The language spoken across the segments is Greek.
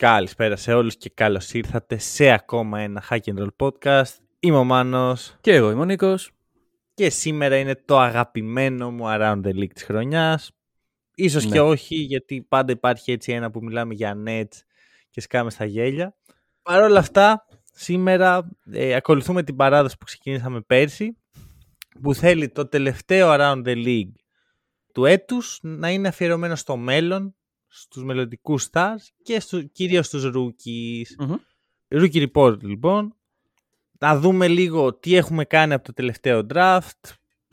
Καλησπέρα σε όλους και καλώς ήρθατε σε ακόμα ένα Hack and Roll podcast. Είμαι ο Μάνος Και εγώ είμαι ο Νίκος. και σήμερα είναι το αγαπημένο μου Around the League της χρονιάς. Ίσως Ναι. και όχι γιατί πάντα υπάρχει έτσι ένα που μιλάμε για Nets και σκάμε στα γέλια. Παρ' όλα αυτά, σήμερα ε, ακολουθούμε την παράδοση που ξεκινήσαμε πέρσι που θέλει το τελευταίο Around the League του έτους να είναι αφιερωμένο στο μέλλον, στους μελλοντικούς stars και στο, κυρίως στους rookies. Μμμ. Rookie Report λοιπόν. Να δούμε λίγο τι έχουμε κάνει από το τελευταίο draft.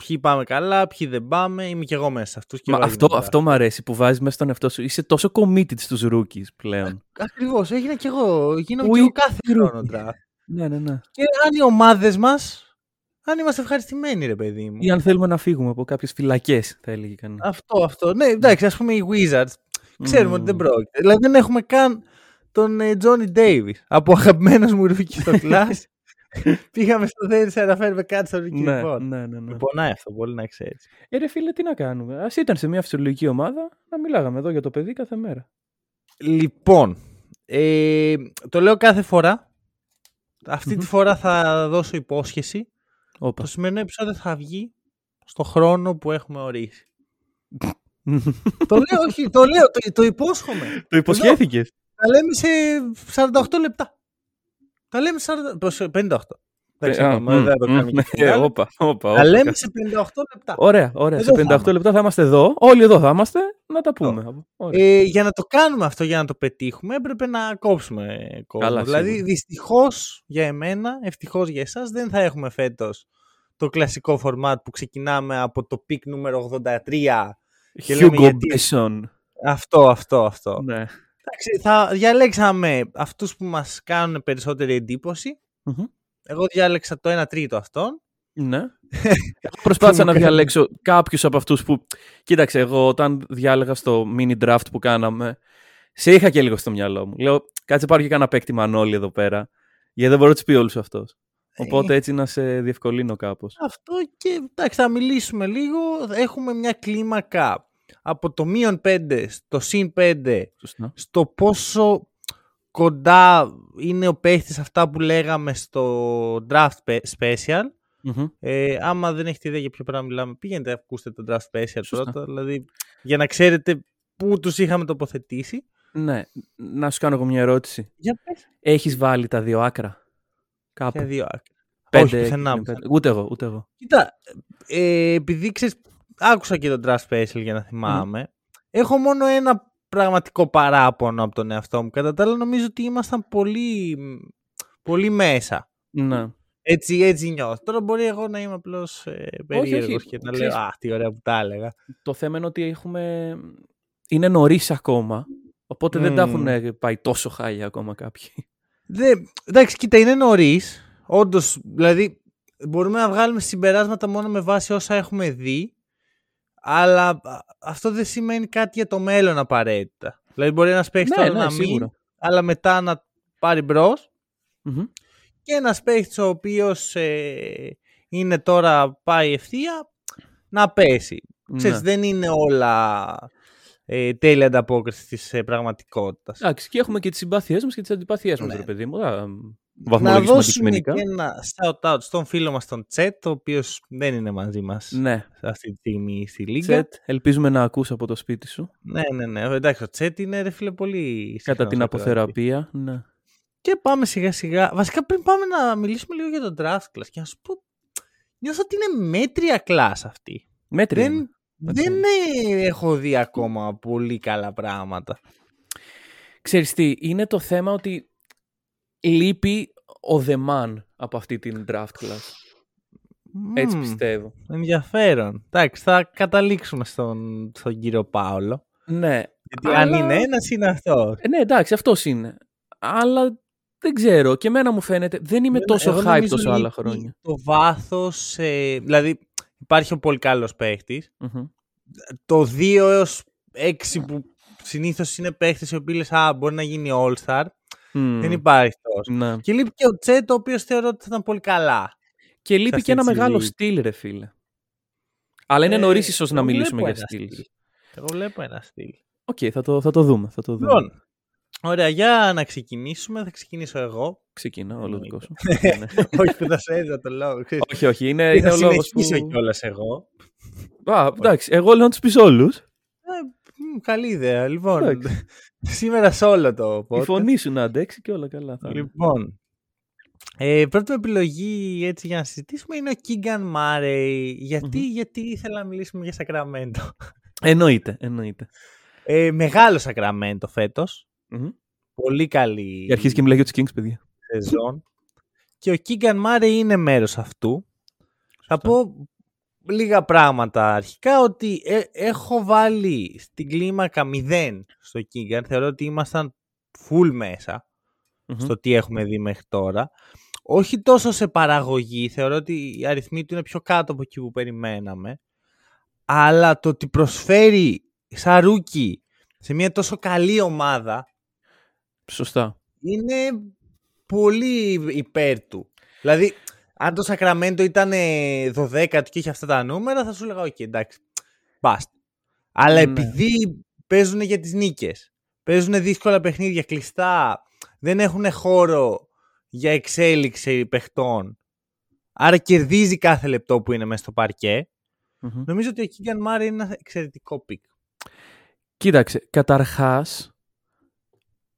Ποιοι πάμε καλά, ποιοι δεν πάμε. Είμαι και εγώ μέσα σε αυτούς. Και Μα βάζω αυτό, τον draft. αυτό μου αρέσει που βάζεις μέσα στον εαυτό σου. Είσαι τόσο committed στους rookies πλέον. Ακριβώς, έγινα και εγώ. Γίνομαι Που και εγώ είναι κάθε rookie. χρόνο draft. ναι, ναι, ναι. Και αν οι ομάδες μας, αν είμαστε ευχαριστημένοι ρε παιδί μου. Ή αν θέλουμε να φύγουμε από κάποιες φυλακές, θα έλεγε κανείς. Αυτό, αυτό. Ναι, εντάξει, ας πούμε οι Wizards. Ξέρουμε Μμμ. ότι δεν πρόκειται. Δηλαδή δεν έχουμε καν τον ε, Johnny Davis. Από αγαπημένος μου ρούκι στο class. Πήγαμε στο Θέλει να φέρουμε κάτι στο ρούκι ναι, report. ναι, ναι, ναι. Με πονάει αυτό πολύ να ξέρεις. Ε, ρε φίλε, τι να κάνουμε. Ας ήταν σε μια φυσιολογική ομάδα να μιλάγαμε εδώ για το παιδί κάθε μέρα. Λοιπόν, ε, το λέω κάθε φορά. Αυτή Μμμ. τη φορά θα δώσω υπόσχεση. Όπα. Το σημερινό επεισόδιο θα βγει στο χρόνο που έχουμε ορίσει. το λέω, όχι, το λέω, το, το υπόσχομαι. το υποσχέθηκες. Τα λέμε σε 48 λεπτά. Τα λέμε σε 40, προς 58. Εντάξει, Ε, α, είπαμε, δεν θα το μμ, κάνουμε μμ, και ε, άλλο. Όπα, όπα. Τα όπα. λέμε σε 58 λεπτά. Ωραία, ωραία. Εδώ Σε θα 58 είμαστε. λεπτά θα είμαστε εδώ. Όλοι εδώ θα είμαστε. Να τα πούμε. Ωραία. Ε, για να το κάνουμε αυτό, για να το πετύχουμε, έπρεπε να κόψουμε κόσμο. Καλά, δηλαδή, σίγουρα. δυστυχώς για εμένα, ευτυχώς για εσάς, δεν θα έχουμε φέτος το κλασικό format που ξεκινάμε από το pick νούμερο 83. Και λέμε Hugo γιατί- Bison. Αυτό, αυτό, αυτό. Ναι. Εντάξει, θα διαλέξαμε αυτούς που μας κάνουν περισσότερη εντύπωση. Μμμ. Εγώ διάλεξα το 1 τρίτο αυτόν. Ναι. Εγώ προσπάθησα να Μου έκανε- διαλέξω κάποιους από αυτούς που. Κοίταξε, εγώ όταν διάλεγα στο mini draft που κάναμε, σε είχα και λίγο στο μυαλό μου. Λέω, κάτσε πάρω και κάνα παίκτη Μανώλη εδώ πέρα. Γιατί δεν μπορώ να τους πει όλους αυτό. Οπότε έτσι να σε διευκολύνω κάπως. Αυτό και εντάξει, θα μιλήσουμε λίγο. Έχουμε μια κλίμακα από το μείον 5 στο συν 5 Σωστά. στο πόσο κοντά είναι ο παίχτης σε αυτά που λέγαμε στο draft pe- special. Μμμ. Ε, άμα δεν έχετε ιδέα για ποιο πράγμα μιλάμε, πήγαινε ακούστε το draft special Σωστά. πρώτα. Δηλαδή, για να ξέρετε πού τους είχαμε τοποθετήσει. Ναι. Να σου κάνω εγώ μια ερώτηση. Για πες. Έχεις βάλει τα δύο άκρα; Κάπου. Για δύο άκρα. Πέντε, Όχι, πουθενά, πέντε. πουθενά. Ούτε εγώ, ούτε εγώ. Κοίτα, ε, επειδή ξέρεις, άκουσα και το draft special για να θυμάμαι, έχω μόνο ένα πραγματικό παράπονο από τον εαυτό μου. Κατά τα άλλα νομίζω ότι ήμασταν πολύ, πολύ μέσα. Ναι. Έτσι, έτσι νιώθω. Τώρα μπορεί εγώ να είμαι απλώς ε, περίεργος όχι, και να ξέρεις- λέω «Α, τι ωραία που τα έλεγα». Το θέμα είναι ότι έχουμε... είναι νωρίς ακόμα. Οπότε δεν τα Μμμ. έχουν ε, πάει τόσο χάλια ακόμα κάποιοι. Δε, εντάξει, κοίτα, είναι νωρίς. Όντως, δηλαδή, μπορούμε να βγάλουμε συμπεράσματα μόνο με βάση όσα έχουμε δει. Αλλά α, αυτό δεν σημαίνει κάτι για το μέλλον απαραίτητα. Δηλαδή, μπορεί ένας παίχτης Ναι, τώρα ναι, να μην, σίγουρα. αλλά μετά να πάρει μπρος. Μμμ. Και ένας παίχτης ο οποίος είναι τώρα πάει ευθεία να πέσει. Ξέρεις, Ναι. δεν είναι όλα ε, τέλεια ανταπόκριση της ε, πραγματικότητας. Εντάξει, και έχουμε και τις συμπάθειές μας και τις αντιπάθειέ μας, Ναι. ρε παιδί μου. Θα Να βαθμολογήσουμε δώσουμε αντικειμενικά. και ένα shout-out στον φίλο μας τον Τσέτ, ο οποίος δεν είναι μαζί μας Ναι, αυτή τη στιγμή στη Λίγκα. Τσέτ, ελπίζουμε να ακούς από το σπίτι σου. Ναι, ναι, ναι. Εντάξει, ο Τσέτ είναι ρε φίλε πολύ Κατά συχνός την ακροατής. αποθεραπεία. Ναι. Και πάμε σιγά σιγά. Βασικά πριν πάμε να μιλήσουμε λίγο για τον draft class και να σου πω νιώθω ότι είναι μέτρια class αυτή. Μέτρια. Δεν, είναι. Δεν ε, έχω δει ακόμα πολύ καλά πράγματα. Ξέρεις τι, είναι το θέμα ότι λείπει ο The Man από αυτή την draft class. Έτσι Μμμ, πιστεύω. Ενδιαφέρον. Εντάξει, θα καταλήξουμε στον, στον κύριο Πάολο. Ναι. Γιατί αν αλλά- είναι ένας, είναι αυτός. Ε, ναι, εντάξει, αυτός είναι. Αλλά δεν ξέρω. Και εμένα μου φαίνεται. Δεν είμαι τόσο Εγώ hype νομίζω τόσο άλλα λείπει χρόνια. Το βάθος. δηλαδή, υπάρχει ο πολύ καλός παίχτης. Μμμ. Το 2 έως 6 που συνήθως είναι παίχτες οι οποίοι λες, Α, μπορεί να γίνει All-Star. Μμ. Δεν υπάρχει τόσο. Ναι. Και λείπει και ο Τσέτ, ο οποίος θεωρώ ότι θα ήταν πολύ καλά. Και λείπει αυτή και ένα τη μεγάλο λίγη. στυλ, ρε φίλε. Αλλά είναι Ε, νωρίς ίσως να εγώ μιλήσουμε βλέπω για ένα στυλ. στυλ. Εγώ βλέπω ένα στυλ. Οκ, θα, το, θα το δούμε. Θα το δούμε. Λοιπόν, ωραία, για να ξεκινήσουμε. Θα ξεκινήσω εγώ. Ξεκινά, όλο εννοείται. δικό σου. Ναι. όχι που θα σε έδωσα το λόγο. ξέρεις. όχι, όχι. Είναι, Και είναι θα ο λόγος συνεχίσω που. κιόλας εγώ. Α, εντάξει, εγώ λέω να τους πεις όλους. Ε, μ, καλή ιδέα. Λοιπόν, Εντάξει. σήμερα σε όλο το Η podcast. φωνή σου να αντέξει και όλα καλά. Θα είναι. Λοιπόν, ε, πρώτη μου επιλογή έτσι για να συζητήσουμε είναι ο Keegan Murray. Γιατί, γιατί ήθελα να μιλήσουμε για Σακραμέντο. Εννοείται, εννοείται. Ε, μεγάλο Σακραμέντο φέτος. Μμμ. Πολύ καλή Και αρχίζει και μιλάει για τους Kings, παιδιά. σεζόν. και ο Keegan Murray είναι μέρος αυτού. Θα πω λίγα πράγματα. Αρχικά ότι ε, έχω βάλει στην κλίμακα 0 στο Keegan. Θεωρώ ότι ήμασταν full μέσα. Μμμ. στο τι έχουμε δει μέχρι τώρα. Όχι τόσο σε παραγωγή, θεωρώ ότι οι αριθμοί του είναι πιο κάτω από εκεί που περιμέναμε. Αλλά το ότι προσφέρει σαν rookie σε μια τόσο καλή ομάδα Σωστά. είναι πολύ υπέρ του. Δηλαδή, αν το Σακραμέντο ήταν 12 και είχε αυτά τα νούμερα, θα σου έλεγα: OK, εντάξει, μπάστα. Αλλά Ναι. επειδή παίζουν για τις νίκες, παίζουν δύσκολα παιχνίδια, κλειστά, δεν έχουν χώρο για εξέλιξη παιχτών, άρα κερδίζει κάθε λεπτό που είναι μέσα στο παρκέ, Μμμ. νομίζω ότι ο Keegan Murray είναι ένα εξαιρετικό pick. Κοίταξε, καταρχάς,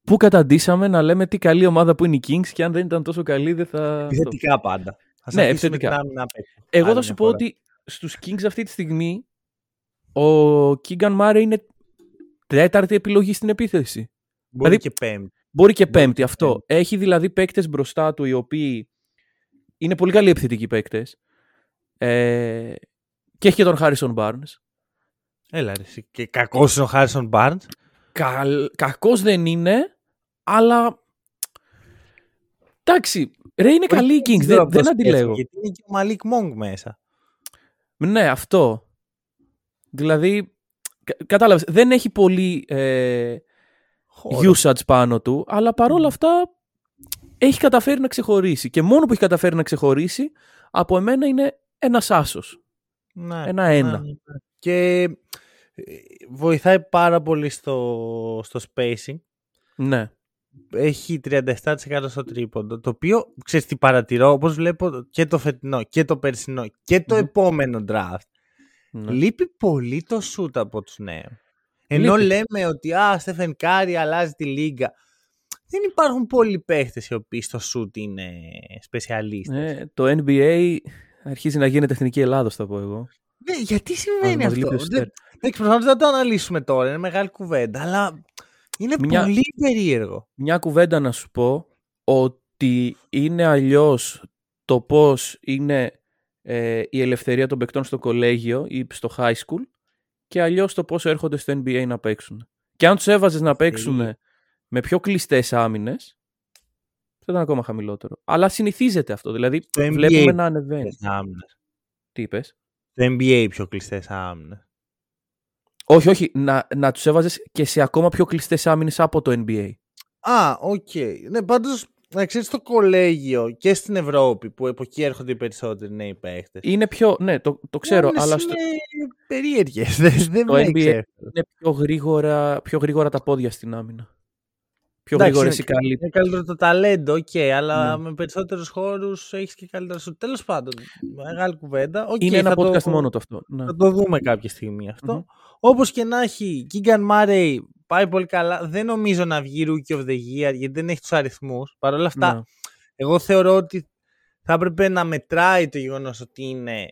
πού καταντήσαμε να λέμε τι καλή ομάδα που είναι οι Kings και αν δεν ήταν τόσο καλή δεν θα. Επιθετικά πάντα. Ας Ναι, αφήσουμε επιθετικά. την άμυνα απ' έξω. Εγώ Άλλη θα σου μια πω φορά. ότι στους Kings αυτή τη στιγμή ο Keegan Murray είναι τέταρτη επιλογή στην επίθεση. Μπορεί δηλαδή- και πέμπτη. Μπορεί και Μπορεί πέμπτη και αυτό. πέμπτη. Έχει δηλαδή παίκτες μπροστά του οι οποίοι είναι πολύ καλοί επιθετικοί παίκτες. Ε, και έχει και τον Harrison Barnes. Έλα ρε, εσύ. και κακός είναι ο Χάρισον Barnes. Καλ... Κακός δεν είναι, αλλά... Εντάξει, ρε είναι καλή οι Kings, ξέρω δεν, πώς δεν σκέφτομαι, αντιλέγω. Γιατί είναι και ο Μαλίκ Μόγκ μέσα. Ναι, αυτό. Δηλαδή, κα- κατάλαβες, δεν έχει πολύ ε, Χώρο. usage πάνω του, αλλά παρόλα αυτά έχει καταφέρει να ξεχωρίσει. Και μόνο που έχει καταφέρει να ξεχωρίσει, από εμένα είναι ένας άσος. Ναι, Ένα ναι, ένα. ναι. Και ε, βοηθάει πάρα πολύ στο, στο spacing. Ναι. Έχει 37% στο τρίποντο. Το οποίο, ξέρεις τι παρατηρώ, όπως βλέπω και το φετινό και το περσινό και το Μμμ. επόμενο draft. ναι. Λείπει πολύ το σουτ από τους νέους. Ενώ Λείπει. λέμε ότι α, Στέφεν Κάρι αλλάζει τη λίγκα. Δεν υπάρχουν πολλοί παίχτες οι οποίοι στο shoot είναι σπεσιαλίστες. Ε, το NBA αρχίζει να γίνεται εθνική Ελλάδος, θα πω εγώ. Ναι, γιατί συμβαίνει μας αυτό; λείπει ο Δεν, Στέρ. δεν προφανώς δεν το αναλύσουμε τώρα, είναι μεγάλη κουβέντα, αλλά είναι Μια- πολύ περίεργο. Μια κουβέντα να σου πω ότι είναι αλλιώς το πώς είναι ε, η ελευθερία των παικτών στο κολέγιο ή στο high school και αλλιώς το πώς έρχονται στο NBA να παίξουν. Και αν τους έβαζες να παίξουν με πιο κλειστές άμυνες θα ήταν ακόμα χαμηλότερο. Αλλά συνηθίζεται αυτό. Δηλαδή Στο NBA βλέπουμε να ανεβαίνει. Κλειστές άμυνες. Τι είπες; Το NBA πιο κλειστές άμυνες. Όχι, όχι. Να, να τους έβαζες και σε ακόμα πιο κλειστές άμυνες από το NBA. Α, οκ. Ναι, πάντως να ξέρεις στο κολέγιο και στην Ευρώπη που από εκεί έρχονται οι περισσότεροι νέοι παίχτες. Είναι πιο... Ναι, το, το ξέρω. αλλά στο, Είναι περίεργες. Δεν, δεν Το με NBA ξέρω. είναι πιο γρήγορα, πιο γρήγορα τα πόδια στην άμυνα. Πιο Εντάξει, γρήγορες οι είναι- καλοί. Είναι καλύτερο το ταλέντο, οκ, αλλά Ναι. με περισσότερους χώρους έχεις και καλύτερα σουτ. Τέλος πάντων, μεγάλη κουβέντα. Οκ, είναι ένα θα podcast το, μόνο το αυτό. Ναι. Θα το δούμε κάποια στιγμή αυτό. Μμμ. Όπως και να έχει, Keegan Murray πάει πολύ καλά. Δεν νομίζω να βγει Rookie of the Year γιατί δεν έχει τους αριθμούς. Παρ' όλα αυτά, Ναι. εγώ θεωρώ ότι θα έπρεπε να μετράει το γεγονός ότι είναι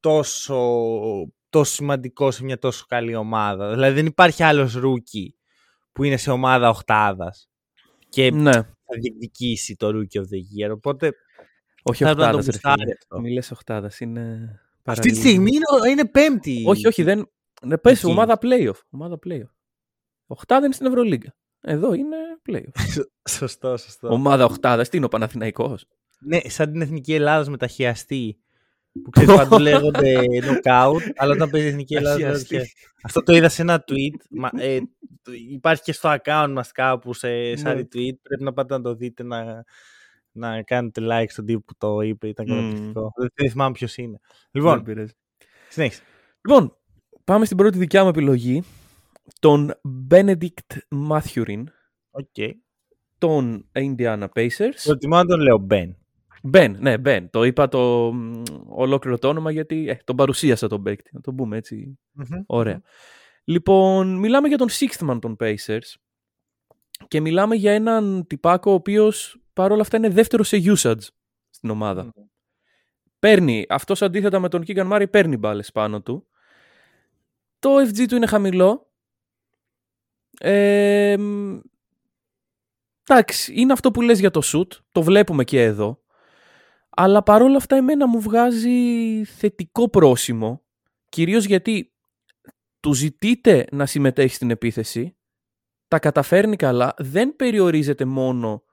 τόσο, τόσο σημαντικό σε μια τόσο καλή ομάδα. Δηλαδή δεν υπάρχει άλλος Rookie που είναι σε ομάδα οχτάδας και ναι. θα διεκδικήσει το Rookie of the Year. Οπότε Όχι θα έπρεπε να το οχτάδας, ρε μπουστάρει φίλε. αυτό. Μη λες οχτάδας, είναι αυτή τη παραλίγο. στιγμή είναι, είναι πέμπτη. Όχι, όχι, δεν... Ναι, πες, Εκεί. ομάδα playoff. Ομάδα playoff. Οχτάδα είναι στην Ευρωλίγκα. Εδώ είναι playoff. σωστό, σωστό. Ομάδα οχτάδα, τι είναι ο Παναθηναϊκός; Ναι, σαν την Εθνική Ελλάδας με τα χιαστή. Που ξέρεις παντού λέγονται knockout, αλλά όταν παίζει η Εθνική Ελλάδα. λέγονται Αχιαστή. χιαστή. Αυτό το είδα σε ένα tweet. Μα, ε, το- υπάρχει και στο account μας κάπου σε, σαν Ναι. retweet. Πρέπει να πάτε να το δείτε να, να κάνετε like στον τύπο που το είπε. Ήταν Μμμ. καταπληκτικό. Δεν, δεν θυμάμαι ποιος είναι. Δεν Λοιπόν, πειράζει. συνέχισε. Λοιπόν, πάμε στην πρώτη δικιά μου επιλογή. Τον Benedict Mathurin, Okay. των Indiana Pacers. Προτιμώ να τον λέω Ben. Ben, ναι, Ben. Το είπα το μ, ολόκληρο το όνομα γιατί ε, τον παρουσίασα τον παίκτη. Να το πούμε έτσι. Ωραία. Λοιπόν, μιλάμε για τον sixth man των Pacers και μιλάμε για έναν τυπάκο ο οποίος παρόλα αυτά είναι δεύτερο σε usage στην ομάδα. Παίρνει, αυτός αντίθετα με τον Keegan Murray παίρνει μπάλες πάνω του. Το FG του είναι χαμηλό. Ε, μ, εντάξει, είναι αυτό που λες για το shoot, το βλέπουμε και εδώ. Αλλά παρόλα αυτά εμένα μου βγάζει θετικό πρόσημο, κυρίως γιατί του ζητείτε να συμμετέχει στην επίθεση, τα καταφέρνει καλά, δεν περιορίζεται μόνο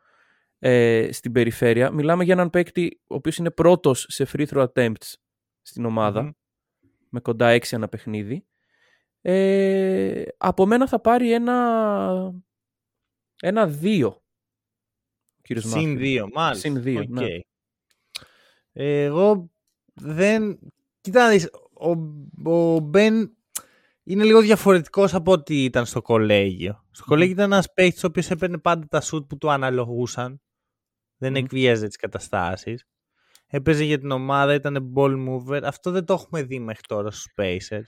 ε, στην περιφέρεια. Μιλάμε για έναν παίκτη ο οποίος είναι πρώτος σε free throw attempts στην ομάδα, Μμμ. με κοντά 6 ένα παιχνίδι. Ε, από μένα θα πάρει ένα, ένα 2. Κύριος Συν Μάθιου. δύο, μάλιστα. Συν δύο, Οκ. ναι. Εγώ δεν... Κοίτα να δεις, ο, ο Μπεν είναι λίγο διαφορετικός από ό,τι ήταν στο κολέγιο. Στο κολέγιο ήταν ένας παίκτης ο οποίος έπαιρνε πάντα τα σουτ που του αναλογούσαν. Δεν Μμμ. εκβίαζε τις καταστάσεις. Έπαιζε για την ομάδα, ήταν ball mover. Αυτό δεν το έχουμε δει μέχρι τώρα στους Pacers.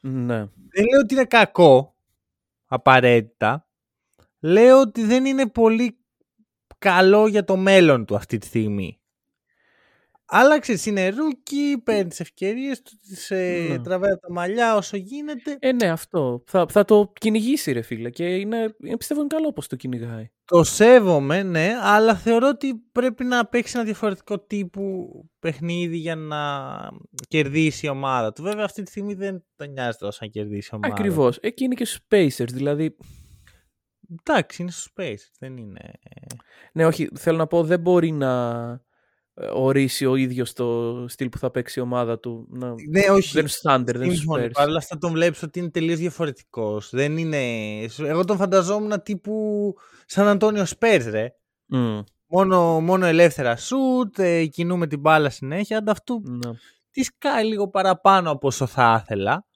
Ναι. Δεν λέω ότι είναι κακό, απαραίτητα. Λέω ότι δεν είναι πολύ καλό για το μέλλον του αυτή τη στιγμή. Αλλά ξέρεις, είναι rookie, παίρνεις τις ευκαιρίες του, τις ε, Ναι. τραβάει από τα μαλλιά όσο γίνεται. Ε, ναι, αυτό. Θα, θα το κυνηγήσει, ρε φίλε. Και είναι, είναι πιστεύω είναι καλό πως το κυνηγάει. Το σέβομαι, ναι, αλλά θεωρώ ότι πρέπει να παίξει ένα διαφορετικό τύπου παιχνίδι για να κερδίσει η ομάδα του. Βέβαια αυτή τη στιγμή δεν τον νοιάζει τόσο να κερδίσει η ομάδα. Ακριβώς. Εκεί είναι και στους Pacers. Δηλαδή, Εντάξει, είναι στο space, δεν είναι... ναι, όχι, θέλω να πω, δεν μπορεί να ε, ορίσει ο ίδιος το στυλ που θα παίξει η ομάδα του. Να... Ναι, όχι. Δεν είναι στάντερ, δεν είναι Σύμφωνοι. στους Παρ' όλα αυτά τον βλέπεις ότι είναι τελείως διαφορετικός. Δεν είναι. Εγώ τον φανταζόμουν τύπου Σαν Αντώνιο Σπέρς, ρε. Μμ, Μόνο, μόνο ελεύθερα σουτ, ε, κινούμε την μπάλα συνέχεια. Ανταυτού ναι. τη σκάει λίγο παραπάνω από όσο θα ήθελα.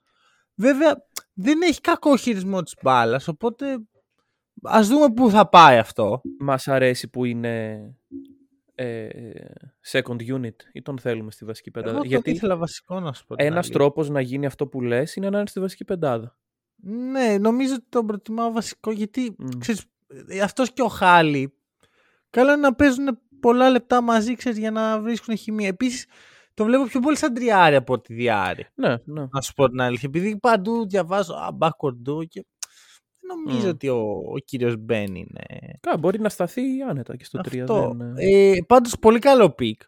Βέβαια, δεν έχει κακό χειρισμό της μπάλας, οπότε ας δούμε πού θα πάει αυτό. Μας αρέσει που είναι ε, second unit ή τον θέλουμε στη βασική πεντάδα. Εγώ τον Γιατί ήθελα βασικό να σου πω. την ένας αλήθεια. τρόπος να γίνει αυτό που λες είναι να είναι στη βασική πεντάδα. Ναι, νομίζω ότι τον προτιμάω βασικό γιατί Μμ. ξέρεις, ε, αυτός και ο Χάλι καλό είναι να παίζουν πολλά λεπτά μαζί ξέρεις, για να βρίσκουν χημεία. Επίσης το βλέπω πιο πολύ σαν τριάρι από ότι διάρι. Ναι, ναι. Να σου πω την αλήθεια. Επειδή παντού διαβάζω α, backcourt duo και δεν νομίζω Μμ. ότι ο, ο κύριος Μπεν είναι Κα, μπορεί να σταθεί άνετα και στο 3. αυτό. Δεν, ε, Ε, πάντως πολύ καλό pick.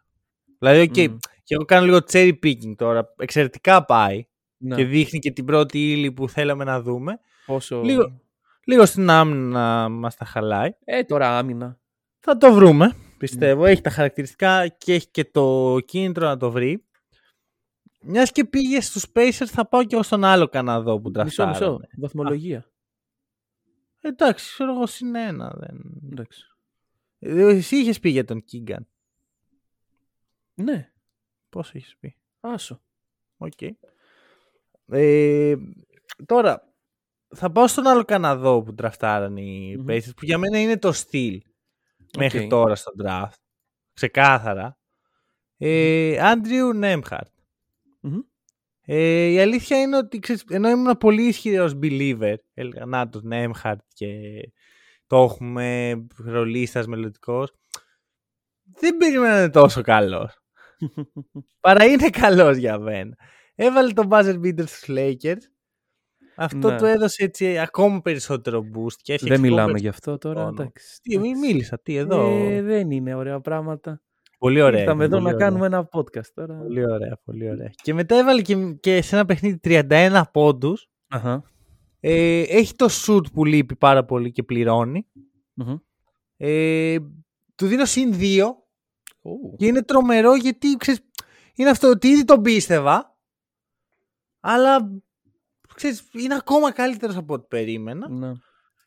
Δηλαδή, οκ, Μμ. και εγώ κάνω λίγο cherry picking τώρα. Εξαιρετικά πάει ναι. και δείχνει και την πρώτη ύλη που θέλαμε να δούμε. Πόσο... Λίγο- Λίγο στην άμυνα μας τα χαλάει. Ε, τώρα άμυνα. Θα το βρούμε, πιστεύω. Έχει τα χαρακτηριστικά και έχει και το κίνητρο να το βρει. Μιας και πήγε στους Pacers, θα πάω και εγώ στον άλλο Καναδό που Μισό, τραφτάραμε. μισό. Βαθμολογία. Εντάξει, ξέρω εγώ συνένα. Δεν... Εντάξει. Ε, Εσύ είχες πει για τον Κίγκαν. Ναι, Πώς είχες πει; άσο. Οκ. Ε, τώρα, θα πάω στον άλλο Καναδό που ντραφτάραν οι Μμμ. Pacers, που για μένα είναι το steal μέχρι Οκ. τώρα στον draft. Ξεκάθαρα. Ε, Άντριου Νέμχαρτ. Μμμ. Ε, η αλήθεια είναι ότι ξέρεις, ενώ ήμουν πολύ ισχυρός believer, έλεγα να το Νέμχαρτ και το έχουμε ρολίστας μελλοντικός. Δεν περίμενα να είναι τόσο καλός. Παρά είναι καλός για μένα. Έβαλε τον buzzer beater στους Lakers. Αυτό Ναι. του έδωσε έτσι ακόμα περισσότερο boost. Και έφτιαξε Δεν ακόμα μιλάμε περισσότερο γι' αυτό τώρα. χρόνο. Εντάξει. Τι, μη μίλησα, τι εδώ. Ε, δεν είναι ωραία πράγματα. Πολύ ωραία. Ήρθαμε είναι, εδώ πολύ να ωραία. κάνουμε ένα podcast τώρα. Πολύ ωραία, πολύ ωραία. Και μετά έβαλε και, και σε ένα παιχνίδι 31 πόντους. Αχα. Ε, έχει το shoot που λείπει πάρα πολύ και πληρώνει. Μμμ. Ε, του δίνω συν 2 Ου. και είναι τρομερό γιατί ξέρεις, είναι αυτό ότι ήδη τον πίστευα, αλλά ξέρεις, είναι ακόμα καλύτερος από ό,τι περίμενα. Ναι.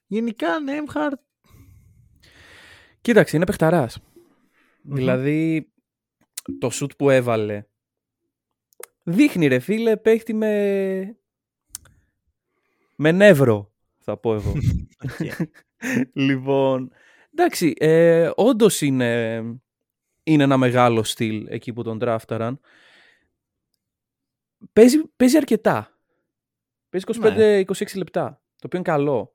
Γενικά, Νέμχαρτ, Κοίταξε, είναι παιχταράς. Δηλαδή, το σουτ που έβαλε δείχνει ρε φίλε παίχτη με με νεύρο θα πω εγώ. λοιπόν, εντάξει, ε, όντως είναι, είναι ένα μεγάλο στυλ εκεί που τον τράφταραν. Παίζει, παίζει αρκετά. Παίζει 25-26 λεπτά, το οποίο είναι καλό.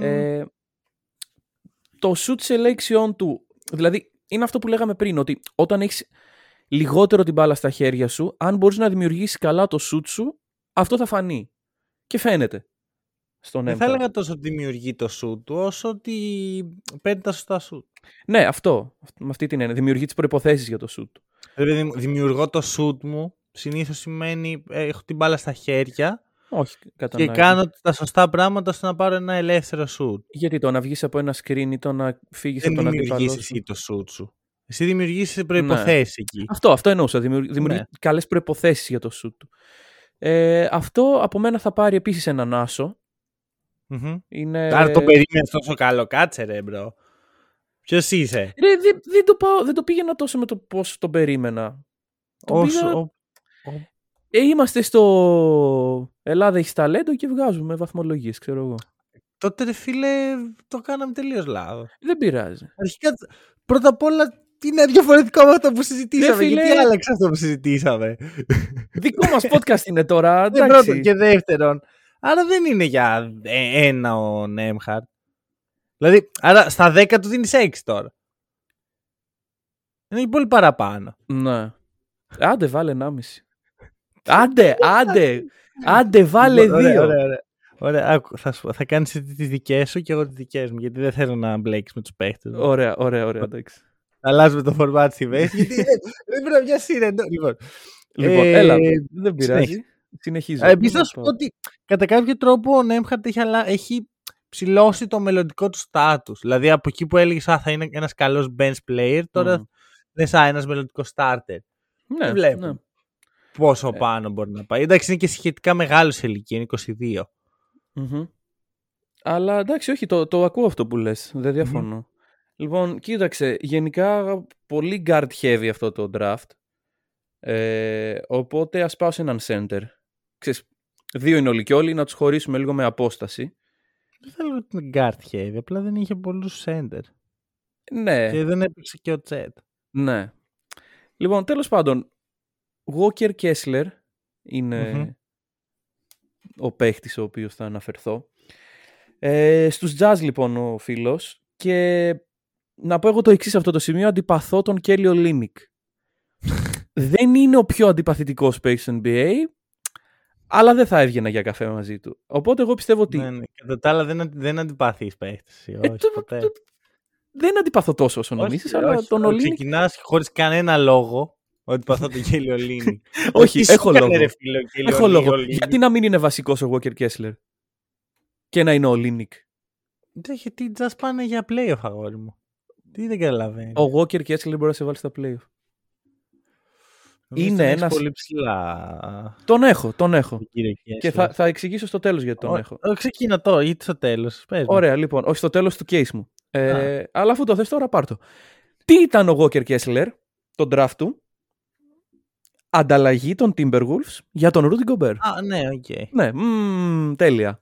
Ε, το shoot selection του, δηλαδή είναι αυτό που λέγαμε πριν, ότι όταν έχεις λιγότερο την μπάλα στα χέρια σου, αν μπορείς να δημιουργήσεις καλά το shoot σου, αυτό θα φανεί. Και φαίνεται. Στον Δεν θα Emperor. έλεγα τόσο ότι δημιουργεί το σουτ του, όσο ότι παίρνει τα σωστά σουτ. Ναι, αυτό. Με αυτή την έννοια. Δημιουργεί τις προϋποθέσεις για το shoot. του. Δηλαδή, δημιουργώ το σουτ μου, συνήθως σημαίνει ε, έχω την μπάλα στα χέρια Όχι, κατά και ανάγκη. κάνω τα σωστά πράγματα ώστε να πάρω ένα ελεύθερο σουτ. Γιατί το να βγεις από ένα screen ή το να φύγεις Δεν από τον δημιουργείς αντίπαλό σου. εσύ το σουτ σου. Εσύ δημιουργείς προποθέσει εκεί. Αυτό, αυτό εννοούσα. Δημιουργεί, δημιουργεί Ναι. καλές προϋποθέσεις για το shoot του. Ε, αυτό από μένα θα πάρει επίσης έναν άσο. Μμμ. Είναι... Άρα το περίμενε τόσο καλό. Κάτσε ρε, bro. Ποιος είσαι; Ρε, δεν, δεν, το πάω, δεν το πήγαινα τόσο με το πώς τον περίμενα. Το Όσο, πήγα- ο- Ε, είμαστε στο Ελλάδα έχεις ταλέντο και βγάζουμε βαθμολογίες, ξέρω εγώ. τότε ρε φίλε το κάναμε τελείως λάθος. Δεν πειράζει. Αρχικά, πρώτα απ' όλα είναι διαφορετικό από αυτό που συζητήσαμε. φίλε. Γιατί άλλαξε αυτό που συζητήσαμε. Δικό μας podcast είναι τώρα, Δεν εντάξει. πρώτον και δεύτερον. Άρα δεν είναι για ε, ένα ο Νέμχαρτ. Δηλαδή, άρα στα 10 του δίνεις 6 τώρα. Είναι πολύ παραπάνω. Ναι. Άντε, βάλε 1,5. Άντε, άντε, άντε, βάλε Λοιπόν, Ωραία, δύο. Ωραία, ωραία. Ωραία, άκου, θα, σου πω, θα κάνεις εσύ τις δικές σου και εγώ τις δικές μου, γιατί δεν θέλω να μπλέκεις με τους παίχτες. μου. Ωραία, ωραία, ωραία, εντάξει. Αλλάζουμε το format στη μέση, γιατί δεν- δεν πρέπει να πιάσει είναι. Λοιπόν, Λοιπόν, Ε, έλα, δεν πειράζει. συνέχισε. Συνεχίζω. Επίσης, να σου πω ότι κατά κάποιο τρόπο ο Νέμχαρτ έχει, αλλα... έχει ψηλώσει το μελλοντικό του στάτους. Δηλαδή από εκεί που έλεγες Α, θα είναι ένας καλός bench player, τώρα Μμμ. λες Α, ένας μελλοντικός starter. Ναι, δεν βλέπω. ναι. Πόσο Ε. πάνω μπορεί να πάει. Εντάξει, είναι και σχετικά μεγάλος σε ηλικία, είναι 22. Μμμ. Αλλά εντάξει, όχι, το, το ακούω αυτό που λες. Δεν διαφωνώ. Λοιπόν, κοίταξε, γενικά πολύ guard heavy αυτό το draft. Ε, οπότε ας πάω σε έναν center. Ξέρεις, δύο είναι όλοι και όλοι, να τους χωρίσουμε λίγο με απόσταση. Δεν θέλω ότι είναι guard heavy, απλά δεν είχε πολλούς center. Ναι, Και δεν έπαιξε και ο Τσέτ. ναι. Λοιπόν, τέλος πάντων, Walker Kessler είναι Μμμ. ο παίχτης ο οποίος θα αναφερθώ. Ε, στους Jazz λοιπόν ο φίλος και να πω εγώ το εξής σε αυτό το σημείο, αντιπαθώ τον Kelly Olynyk. δεν είναι ο πιο αντιπαθητικός παίκτης του NBA, αλλά δεν θα έβγαινα για καφέ μαζί του. Οπότε εγώ πιστεύω ότι Ναι, ναι. Κατά τα άλλα δεν, αντι- δεν αντιπαθείς παίχτες. εσύ, Ε, όχι, το- ποτέ. το- δεν αντιπαθώ τόσο όσο νομίζεις, αλλά τον Olynyk... Ξεκινάς χωρίς κανένα λόγο ότι παθώ τον Κέλιο Λίνι. Όχι, Τι έχω σου έκανε, λόγο. ρε φίλε, ο Kelly Έχω Olynyk, λόγο. ο Olynyk? Γιατί να μην είναι βασικός ο Walker Kessler; Και να είναι ο Olynyk. Ναι, Γιατί just πάνε για playoff, αγόρι μου. Τι δεν καταλαβαίνεις. Ο Walker Kessler μπορεί να σε βάλει στα playoff. είναι ένας- πολύ ψηλά. Τον έχω, τον έχω. τον κύριο Και Kessler. θα, θα εξηγήσω στο τέλος γιατί τον Ω- έχω. ω, Ξεκίνα τώρα, γιατί στο τέλος. Ωραία, λοιπόν, όχι στο τέλος του case μου. Ε, αλλά αφού το θες τώρα, πάρ' το. Τι ήταν ο Walker Kessler, τον draft του, ανταλλαγή των Timberwolves για τον Rudy Gobert. Α, ναι, οκ. Ναι, μμμ, τέλεια.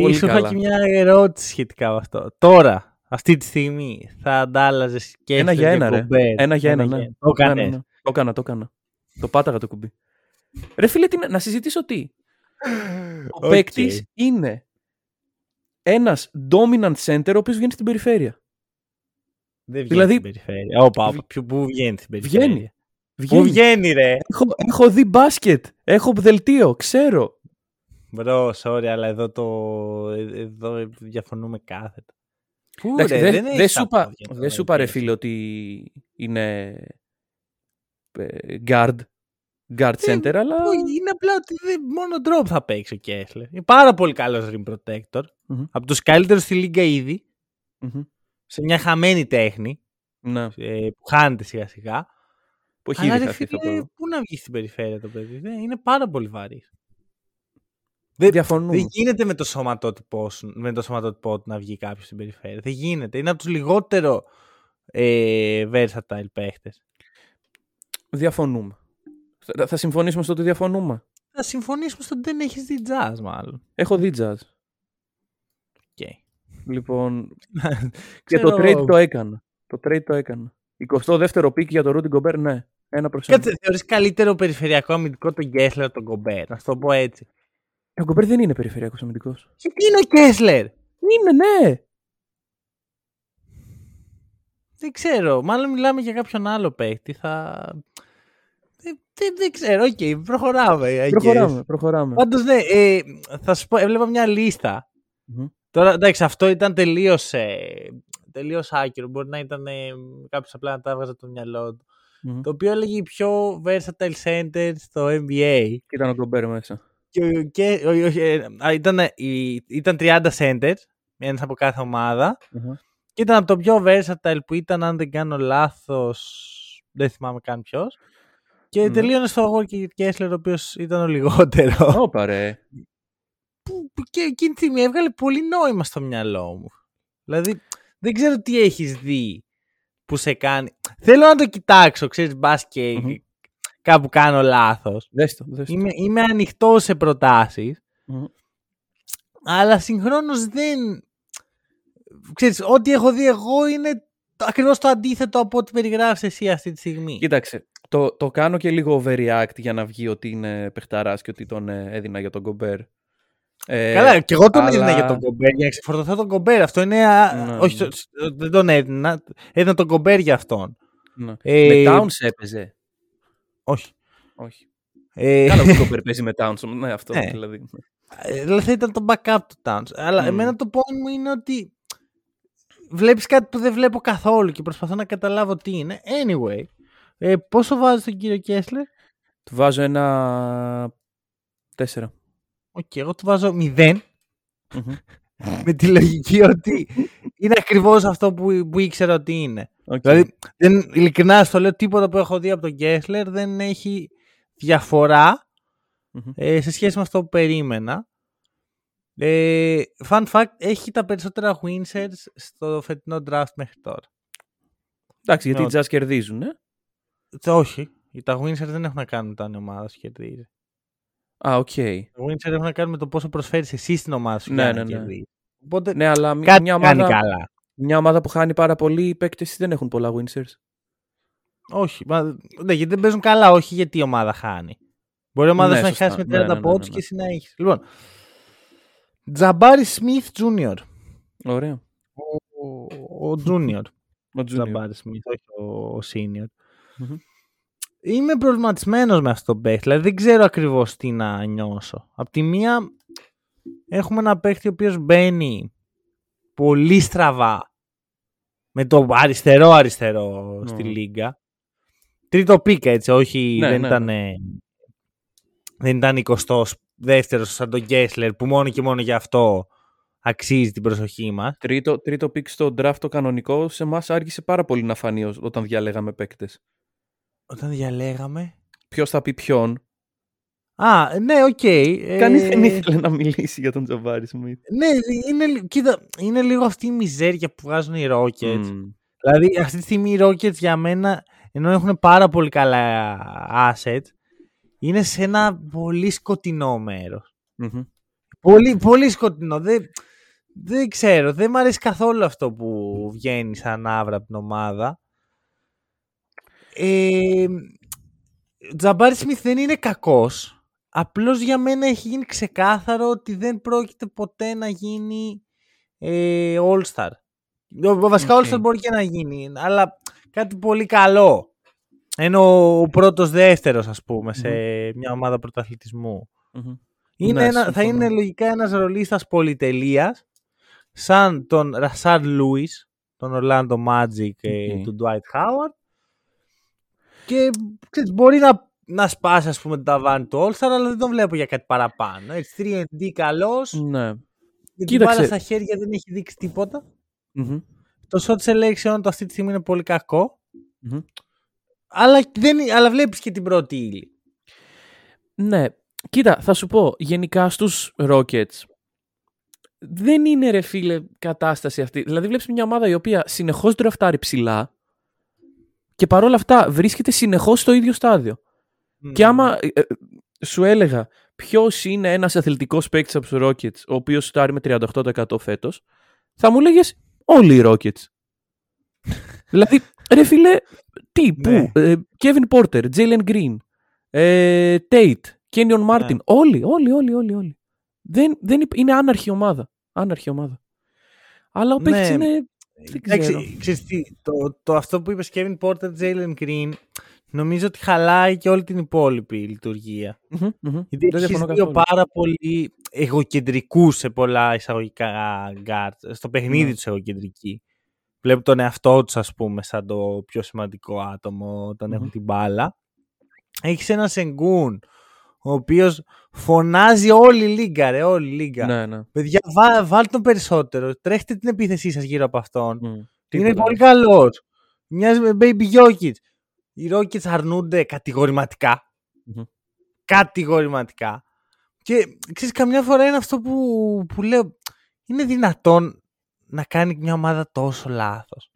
Πολύ Σου είχα καλά. και μια ερώτηση σχετικά με αυτό. Τώρα, αυτή τη στιγμή, θα αντάλλαζες και Ένα για ένα, ρε. Ένα για ένα, ναι. Το Ναι, έκανες. ναι, ναι. Το έκανα, το έκανα. Το πάταγα το κουμπί. Ρε φίλε, τι να- να συζητήσω τι; Ο Οκ. παίκτης είναι ένας dominant center ο οποίος βγαίνει στην περιφέρεια. Δεν βγαίνει Δηλαδή- στην περιφέρεια. Όπα, Βγ- όπα, ποιο- πού βγαίνει στην περιφέρεια; Βγαίνει. Πού Βγαίνει. βγαίνει, ρε; Έχω, έχω δει μπάσκετ. Έχω δελτίο. Ξέρω. Μπρο, sorry, αλλά εδώ, το... ε- εδώ διαφωνούμε κάθετα. Πού, Εντάξει, ρε, δεν δεν δεν έχεις σου τα είπα, πόδια δεν τώρα, σου είπα, ρε εκεί. φίλε, ότι είναι ε, guard, guard Δεν- center, αλλά... Πού, Είναι απλά ότι δεν, μόνο drop θα παίξει ο Κέσλερ. Είναι πάρα πολύ καλός rim protector. Μμμ. Από τους καλύτερους στη λίγκα ήδη. Μμμ. σε μια χαμένη τέχνη Ναι. ε, που χάνεται σιγά σιγά. Που έχει Αλλά ήδη ρε χαθεί, θα φίλε, πω. πού να βγεις στην περιφέρεια το παιδί. Δεν, είναι πάρα πολύ βαρύ. Δεν, Διαφωνούμε. δεν γίνεται με το σωματότυπό, σου- με το σωματότυπό του να βγει κάποιος στην περιφέρεια. Δεν γίνεται. Είναι από τους λιγότερο ε, versatile παίχτες. Διαφωνούμε. Θα, θα συμφωνήσουμε στο ότι διαφωνούμε; Θα συμφωνήσουμε στο ότι δεν έχεις δει Jazz, μάλλον. Έχω δει Jazz. Okay. Λοιπόν, και το trade το έκανα. Το trade το έκανα. 22ο pick για το Rudy Gobert, ναι. Ένα προς ένα. Κάτσε, θεωρείς καλύτερο περιφερειακό αμυντικό τον Κέσλερ από τον Κομπέρ. Να σου το πω έτσι. Ο Gobert δεν είναι περιφερειακός αμυντικός. Και τι είναι ο Κέσλερ; Είναι, ναι. Δεν ξέρω. Μάλλον μιλάμε για κάποιον άλλο παίκτη. Θα... Δεν, δεν, δεν ξέρω. Οκ, προχωράμε. I guess. Προχωράμε, προχωράμε. Πάντως ναι, ε, θα σου πω, έβλεπα μια λίστα. Μμμ. Τώρα εντάξει, αυτό ήταν τελείως τελείως άκυρο. Μπορεί να ήταν ε, κάποιος απλά να τα έβγαζε από το μυαλό του. Μμμ. Το οποίο έλεγε οι πιο versatile center στο NBA. Και ήταν ο Gobert μέσα. Και, ο- και, ο- ο- ε, α, ήταν, η- ήταν 30 centers, ένας από κάθε ομάδα. Μμμ. Και ήταν από το πιο versatile που ήταν, αν δεν κάνω λάθος, δεν θυμάμαι καν ποιος. Και Ναι. τελείωνε στο Walker Kessler, ο οποίος ήταν ο λιγότερο. Όπα ρε. που, που και εκείνη τη στιγμή έβγαλε πολύ νόημα στο μυαλό μου. Δηλαδή, δεν ξέρω τι έχεις δει που σε κάνει. Θέλω να το κοιτάξω, ξέρεις, μπας και Μμμ. κάπου κάνω λάθος. Δες το, δες το. Είμαι, είμαι ανοιχτό σε προτάσεις, Μμμ. αλλά συγχρόνως δεν... Ξέρεις, ό,τι έχω δει εγώ είναι το- ακριβώς το αντίθετο από ό,τι περιγράφεις εσύ αυτή τη στιγμή. Κοίταξε, το, το κάνω και λίγο overreact για να βγει ότι είναι παιχταράς και ότι τον ε, έδινα για τον Gobert. Ε, Καλά, και εγώ τον αλλά- έδινα για τον Κομπέρ, για να ξεφορτωθώ τον Κομπέρ. Αυτό είναι. α, Ναι, όχι, ναι. το- δεν τον έδινα. Έδινα τον Κομπέρ για αυτόν. ναι. Ε, Με Towns έπαιζε. Όχι. Όχι. Ε, Καλά, ο Gobert παίζει με Towns. Ναι, αυτό Ναι. δηλαδή. ε, δηλαδή θα ήταν το backup του Towns. Αλλά Μμ. εμένα το point μου είναι ότι βλέπεις κάτι που δεν βλέπω καθόλου και προσπαθώ να καταλάβω τι είναι. Anyway, ε, πόσο βάζεις τον κύριο Κέσλερ; Του βάζω ένα. Τέσσερα. Οκ, εγώ του βάζω 0 Μμμ. με τη λογική ότι είναι ακριβώς αυτό που, που ήξερα ότι είναι. Οκ. Δηλαδή, δεν, ειλικρινά στο λέω, τίποτα που έχω δει από τον Κέσλερ δεν έχει διαφορά Μμμ. ε, σε σχέση με αυτό που περίμενα. Ε, fun fact, έχει τα περισσότερα win shares στο φετινό draft μέχρι τώρα. Εντάξει, γιατί οι Ναι. Jazz κερδίζουν, ε. Ε, Όχι, τα win shares δεν έχουν να κάνουν με το αν η ομάδα σου κερδίζει. Α, οκ. Τα win shares έχουν να κάνουν με το πόσο προσφέρεις εσύ στην ομάδα σου Ναι, για ναι, να ναι. κερδίσεις. Οπότε Ναι, αλλά μ- κάτι μια κάνει ομάδα, καλά. μια ομάδα που χάνει πάρα πολύ, οι παίκτες δεν έχουν πολλά win shares. Όχι, μα, ναι, γιατί δεν παίζουν καλά, όχι γιατί η ομάδα χάνει. Μπορεί η ομάδα Ναι, σου να σωστά. χάσει με 30 Ναι, ναι, ναι, πόντους ναι, και ναι. εσύ να έχεις. Λοιπόν, Τζαμπάρι Σμιθ Jr. Ωραία. Ο, ο Junior. Ο Junior. Τζαμπάρι Σμιθ, όχι ο, ο Senior. Μμμ. Είμαι προβληματισμένος μες αυτό το παίχτη. Δηλαδή δεν ξέρω ακριβώς τι να νιώσω. Απ' τη μία έχουμε ένα παίχτη ο οποίος μπαίνει πολύ στραβά με το αριστερό αριστερό στη Μμμ. λίγκα. Τρίτο pick έτσι, όχι Ναι, δεν, ναι, ήταν, δεν ήταν 22 δεύτερος σαν τον Κέσλερ που μόνο και μόνο γι' αυτό αξίζει την προσοχή μας. Τρίτο, τρίτο pick στο draft το κανονικό σε εμάς άργησε πάρα πολύ να φανεί ως- όταν διαλέγαμε παίκτες. Όταν διαλέγαμε... Ποιος θα πει ποιον. Α, ναι, οκ. ε, Κανείς δεν ήθελε να μιλήσει για τον Τζαμπάρι Σμιθ. Ναι, είναι, λι- κοίτα, είναι λίγο αυτή η μιζέρια που βγάζουν οι Rockets. Μμμ. Δηλαδή, αυτή τη στιγμή οι Rockets για μένα, ενώ έχουν πάρα πολύ καλά assets, είναι σε ένα πολύ σκοτεινό μέρος. Μμμ. Πολύ, πολύ σκοτεινό. Δεν, δεν ξέρω. Δεν μου αρέσει καθόλου αυτό που βγαίνει σαν άβρα από την ομάδα. Ε, Τζαμπάρι Σμιθ δεν είναι κακός. Απλώς για μένα έχει γίνει ξεκάθαρο ότι δεν πρόκειται ποτέ να γίνει ε, All-Star. Ο- Βασικά Οκ. All-Star μπορεί και να γίνει, αλλά κάτι πολύ καλό. Ενώ ο πρώτος δεύτερος ας πούμε σε μια ομάδα πρωταθλητισμού. Μμμ. Είναι Ναι, ένα, θα συμφωνώ. είναι λογικά ένας ρολίστας πολυτελείας σαν τον Ρασάρντ Λιούις, των Orlando Magic ε, Οκ. του Dwight Howard και ξέρεις, μπορεί να, να σπάσει ας πούμε τον ταβάνι του All-Star αλλά δεν τον βλέπω για κάτι παραπάνω. Έτσι, 3D καλός, Ναι. με την Κοίταξε. μπάλα στα χέρια δεν έχει δείξει τίποτα. Μμμ. το shot selection το αυτή τη στιγμή είναι πολύ κακό. Μμμ. Αλλά, δεν, αλλά βλέπεις και την πρώτη ύλη. Ναι. Κοίτα, θα σου πω, γενικά στους Rockets δεν είναι ρε φίλε κατάσταση αυτή. Δηλαδή βλέπεις μια ομάδα η οποία συνεχώς ντραφτάρει ψηλά και παρόλα αυτά βρίσκεται συνεχώς στο ίδιο στάδιο. Και άμα ε, ε, σου έλεγα ποιος είναι ένας αθλητικός παίκτης από τους Rockets ο οποίος σουτάρει με 38% φέτος, θα μου λέγες όλοι οι Rockets. δηλαδή, ρε φίλε, τι, Ναι. πού, ε, Kevin Porter, Jalen Green, ε, Tate, Kenyon Martin, όλοι, όλοι, όλοι, όλοι, όλοι. Δεν, δεν, υπ- είναι άναρχη ομάδα. Άναρχη ομάδα. Αλλά ο Ναι. παίκτης είναι, δεν ξέρω. Εντάξει, ξέρεις τι, το, το αυτό που είπες Kevin Porter, Jalen Green, νομίζω ότι χαλάει και όλη την υπόλοιπη λειτουργία. Μμμ, μμμ. Γιατί Δεν έχεις διαφωνώ δύο καθόλου. πάρα πολύ εγωκεντρικού σε πολλά εισαγωγικά guards. Στο παιχνίδι Ναι. τους εγωκεντρικοί. Βλέπουν τον εαυτό τους, ας πούμε, σαν το πιο σημαντικό άτομο όταν Μμμ. έχουν την μπάλα. Έχεις ένα Σενγκούν, ο οποίος φωνάζει όλη η λίγκα, ρε, όλη η λίγκα. Ναι, ναι. Παιδιά, βά, βάλτε τον περισσότερο. Τρέχτε την επίθεσή σας γύρω από αυτόν. Μμ. Είναι Τίποτα. πολύ καλός. Μοιάζει με Baby Jokic. Οι Rockets αρνούνται κατηγορηματικά. Μμμ. Κατηγορηματικά. Και ξέρεις, καμιά φορά είναι αυτό που, που λέω. Είναι δυνατόν να κάνει μια ομάδα τόσο λάθος.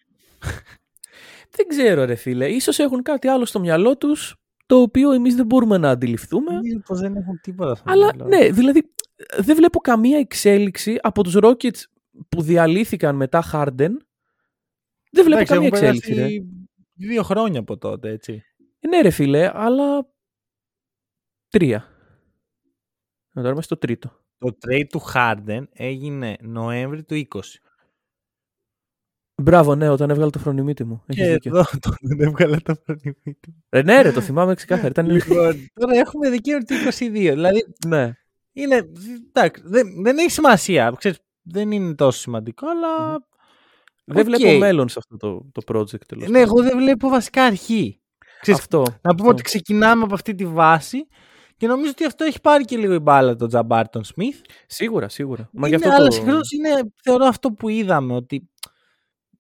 Δεν ξέρω ρε φίλε. Ίσως έχουν κάτι άλλο στο μυαλό τους το οποίο εμείς δεν μπορούμε να αντιληφθούμε. Νομίζω πως δεν έχουν τίποτα στο Αλλά μυαλό. ναι, δηλαδή δεν βλέπω καμία εξέλιξη από τους Rockets που διαλύθηκαν μετά Harden. Δεν βλέπω Εντάξει, καμία έχουν εξέλιξη ρε. περάσει Δύο χρόνια από τότε, έτσι. Ε, Ναι ρε φίλε, αλλά τρία. Να τώρα είμαστε στο τρίτο. Το trade του Harden έγινε Νοέμβρη του 20. Μπράβο, ναι, όταν έβγαλε το φρονιμίτι μου. Έχεις Και δίκιο. εδώ τον έβγαλε το φρονιμί του. Ε, ναι, ρε, το θυμάμαι ξεκάθαρα. Ήταν... Λοιπόν, τώρα έχουμε Δεκέμβρη του 22. Δηλαδή ναι. είναι. Εντάξει, δεν, δεν έχει σημασία. Ξέρεις, δεν είναι τόσο σημαντικό, αλλά. Δεν Οκ. βλέπω μέλλον σε αυτό το, το project. τέλος Ναι, πάντων. εγώ δεν βλέπω βασικά αρχή. Ξέρεις, Αυτό. να πούμε αυτό. ότι ξεκινάμε από αυτή τη βάση και νομίζω ότι αυτό έχει πάρει και λίγο η μπάλα τον Τζαμπάρι Σμιθ. Σίγουρα, σίγουρα. Μα γι' Είναι, αυτό αλλά το... συγχρόνως είναι, θεωρώ αυτό που είδαμε, ότι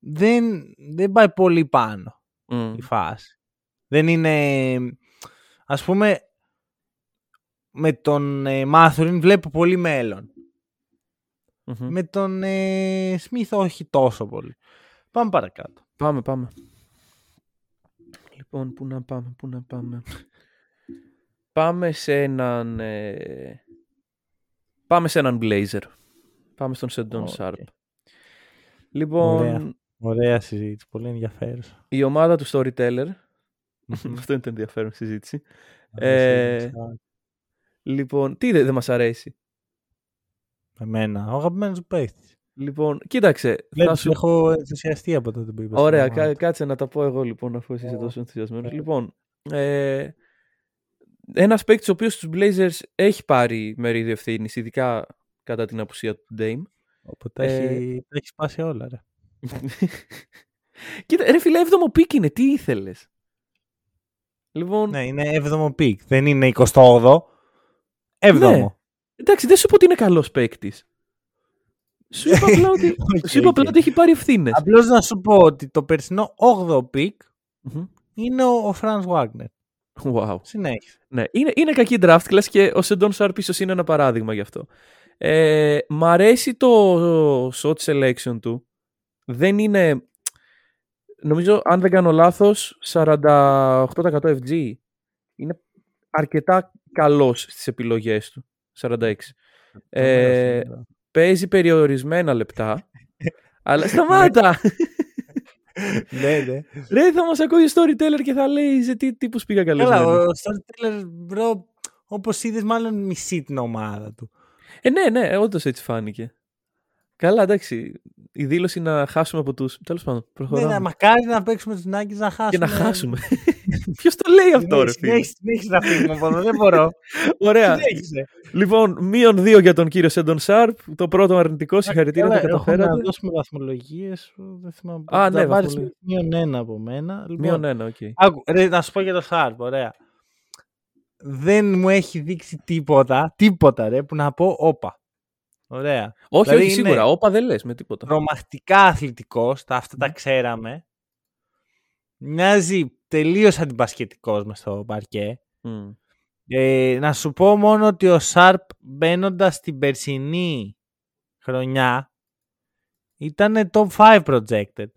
δεν, δεν πάει πολύ πάνω Μμ. η φάση. Δεν είναι, ας πούμε, με τον ε, Μάθουριν βλέπω πολύ μέλλον. Μμμ. Με τον ε, Σμιθ όχι τόσο πολύ. Πάμε παρακάτω. Πάμε, πάμε. Λοιπόν, πού να πάμε, πού να πάμε. πάμε σε έναν... ε, Πάμε σε έναν Blazer. Πάμε στον Σέιντον Οκ. Σαρπ. Λοιπόν, Ωραία. Ωραία συζήτηση, πολύ ενδιαφέρουσα. η ομάδα του Storyteller. Αυτό είναι το ενδιαφέρον συζήτηση. Ε, Λοιπόν, τι δεν δεν μας αρέσει; Εμένα, ο αγαπημένος μου παίχτης. Λοιπόν, κοίταξε. Θα Βλέπεις, σου... έχω ενθουσιαστεί από τότε που είπα. Ωραία, στην ομάδα. κα- κάτσε να τα πω εγώ λοιπόν, αφού εσύ είσαι Ω. τόσο ενθουσιασμένος. Ωραία. Λοιπόν, ε, ένας παίκτης ο οποίος στου Blazers έχει πάρει μερίδιο ευθύνης, ειδικά κατά την απουσία του Dame. Οπότε Ε, έχει, τα έχει σπάσει όλα, ρε. Κοίτα, ρε φίλε, 7ο pick είναι, τι ήθελες; Λοιπόν, Ναι, είναι 7ο pick. Δεν είναι 28ο. 7ο. Ναι. εντάξει, δεν σου είπα ότι είναι καλός παίκτης. Σου είπα απλά ότι, Οκ, σου είπα απλά οκ. ότι έχει πάρει ευθύνες. Απλώς να σου πω ότι το περσινό 8ο pick είναι ο, ο Franz Wagner. Wow. Συνέχισε. Ναι, είναι, είναι κακή draft class και ο Shaedon Sharpe ίσως είναι ένα παράδειγμα γι' αυτό. Ε, μ' αρέσει το shot selection του. Δεν είναι... Νομίζω, αν δεν κάνω λάθος, 48% FG. Είναι αρκετά καλός στις επιλογές του. 46. Ε, παίζει περιορισμένα λεπτά. αλλά σταμάτα! ναι, ναι. Ρε, θα μας ακούει ο storyteller και θα λέει σε τι τύπους πήγα καλός. Καλά, ο Storyteller, bro, όπως είδες, μάλλον μισεί την ομάδα του. Ε, ναι, ναι, όντως έτσι φάνηκε. Καλά, εντάξει. Η δήλωση να χάσουμε από του. Τέλος πάντων, Ναι, προχωράμε. ναι, μακάρι να παίξουμε τους Nuggets να χάσουμε. και να χάσουμε. Ποιος το λέει αυτό, ρε φίλε; Συνέχισε, συνέχισε να φύγουμε από εδώ, δεν μπορώ. Ωραία. Συνέχισε. λοιπόν, μείον δύο για τον κύριο Shaedon Sharpe. Το πρώτο αρνητικό, συγχαρητήρια, Καλά, τα έχουμε καταφέρατε. Να δώσουμε βαθμολογίες. Δεν θυμάμαι. Α, ναι, Θα πάρεις βαθμολογίες. Μείον ένα από μένα. Λοιπόν, Μείον ένα, οκ. άκου, ρε, να σου πω για το Σάρπ, ωραία. Δεν μου έχει δείξει τίποτα, τίποτα ρε, που να πω όπα. Ωραία. Όχι, Δηλαδή όχι, είναι σίγουρα. Όπα δεν λες με τίποτα. Τρομακτικά αθλητικός, τα αυτά τα ξέραμε. Μοιάζει τελείως αντιπασχετικός μες στο παρκέ. Μμ. Ε, να σου πω μόνο ότι ο Σάρπ μπαίνοντας στην περσινή χρονιά ήταν top 5 projected.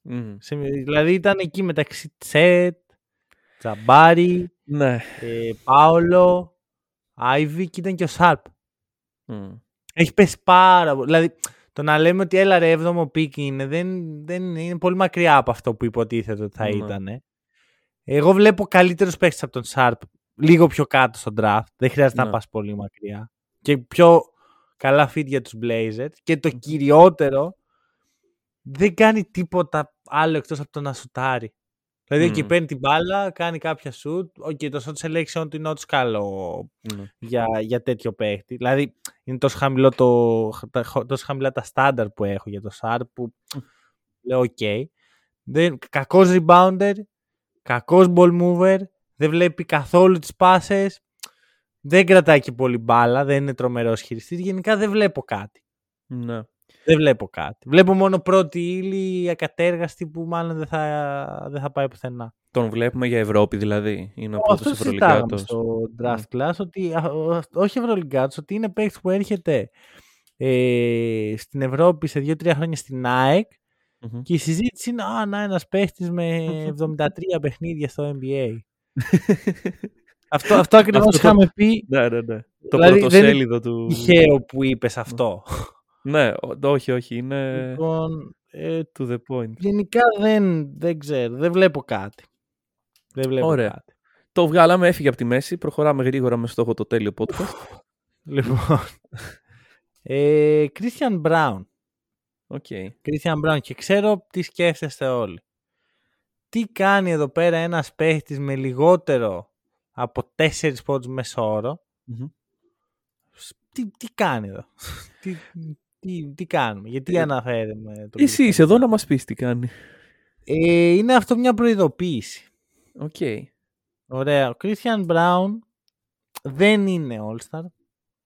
Μμ. Σε- δηλαδή ήταν εκεί μεταξύ Chet, Jabari, Ναι. ε, Paolo, Ivey και ήταν και ο Sharpe. Μμ. Έχει πέσει πάρα πολύ. Δηλαδή το να λέμε ότι έλα ρε 7ο pick είναι, δεν, δεν είναι, είναι πολύ μακριά από αυτό που υποτίθεται ότι θα Ναι. ήταν. Εγώ βλέπω καλύτερους παίχτες από τον Sharpe λίγο πιο κάτω στο draft. Δεν χρειάζεται Ναι. να πας πολύ μακριά. Και πιο καλά fit για τους Blazers. Και το κυριότερο δεν κάνει τίποτα άλλο εκτός από το να σουτάρει. Δηλαδή εκεί Μμ. παίρνει την μπάλα, κάνει κάποια σουτ. Οκ, το shot selection του είναι όντως καλό Ναι. για, για τέτοιο παίχτη. Δηλαδή είναι τόσο, χαμηλό το, τα- τόσο χαμηλά τα στάνταρ που έχω για το Sharpe που λέω οκ. Δεν, κακός rebounder, κακός ball mover, δεν βλέπει καθόλου τις πάσες, δεν κρατάει και πολύ μπάλα, δεν είναι τρομερός χειριστής. Γενικά δεν βλέπω κάτι. Ναι. Δεν βλέπω κάτι. Βλέπω μόνο πρώτη ύλη ακατέργαστη που μάλλον δεν θα, δεν θα πάει πουθενά. Τον βλέπουμε για Ευρώπη δηλαδή. Είναι ο Αυτό πρώτος συζητάγαμε Ευρωλυγκάτος. στο draft class ότι α, ο- όχι Ευρωλυγκάτος, ότι είναι παίκτης που έρχεται ε, στην Ευρώπη σε 2-3 χρόνια στην ΑΕΚ και η συζήτηση είναι α, να ένας παίχτης με 73 παιχνίδια στο NBA. αυτό, αυτό ακριβώς Αυτό το- είχαμε πει Ναι, ναι, ναι. Το Δηλαδή, δεν πρωτοσέλιδο του. τυχαίο που είπες αυτό. Ναι, ο- όχι, όχι. Είναι λοιπόν, ε, to the point. γενικά δεν, δεν ξέρω, δεν βλέπω κάτι. Δεν βλέπω Ωραία. κάτι. Το βγάλαμε, έφυγε από τη μέση. Προχωράμε γρήγορα με στόχο το τέλειο podcast. Λοιπόν, ε, Christian Braun. Οκ. Christian Braun και ξέρω τι σκέφτεστε όλοι. Τι κάνει εδώ πέρα ένας παίχτης με λιγότερο από 4 πόντους μέσο όρο; Μμμ. Τι, τι κάνει εδώ; τι, τι, τι κάνουμε. Γιατί Ε, αναφέρουμε τον Εσύ Christian είσαι εδώ Braun. να μας πεις τι κάνει. Ε, είναι αυτό μια προειδοποίηση. Οκ. Ωραία. Ο Christian Braun δεν είναι All-Star.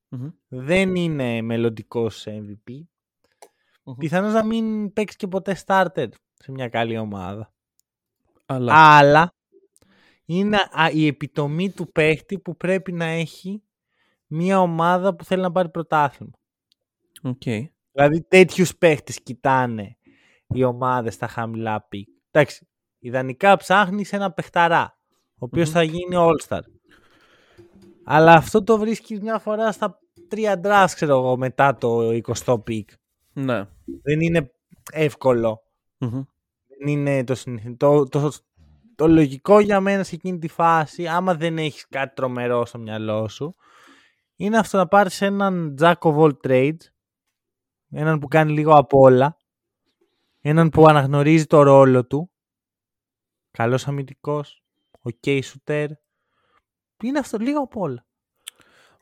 Μμμ. Δεν είναι μελλοντικός MVP. Μμμ. Πιθανώς να μην παίξει και ποτέ starter σε μια καλή ομάδα. Αλλά. Αλλά είναι α, η επιτομή του παίχτη που πρέπει να έχει μια ομάδα που θέλει να πάρει πρωτάθλημα. Οκ. Δηλαδή τέτοιους παίχτες κοιτάνε οι ομάδες στα χαμηλά picks. Εντάξει, ιδανικά ψάχνεις ένα παιχταρά, ο οποίος Μμμ. θα γίνει all-star. Αλλά αυτό το βρίσκεις μια φορά στα τρία drafts, ξέρω εγώ, μετά το 20ο pick. Ναι. Δεν είναι εύκολο. Μμμ. δεν είναι το, συνηθι- το, το, το λογικό για μένα σε εκείνη τη φάση, άμα δεν έχεις κάτι τρομερό στο μυαλό σου, είναι αυτό να πάρεις έναν jack of all trades, έναν που κάνει λίγο απ' όλα, έναν που αναγνωρίζει το ρόλο του, καλός αμυντικός, ok shooter, είναι αυτό λίγο απ' όλα.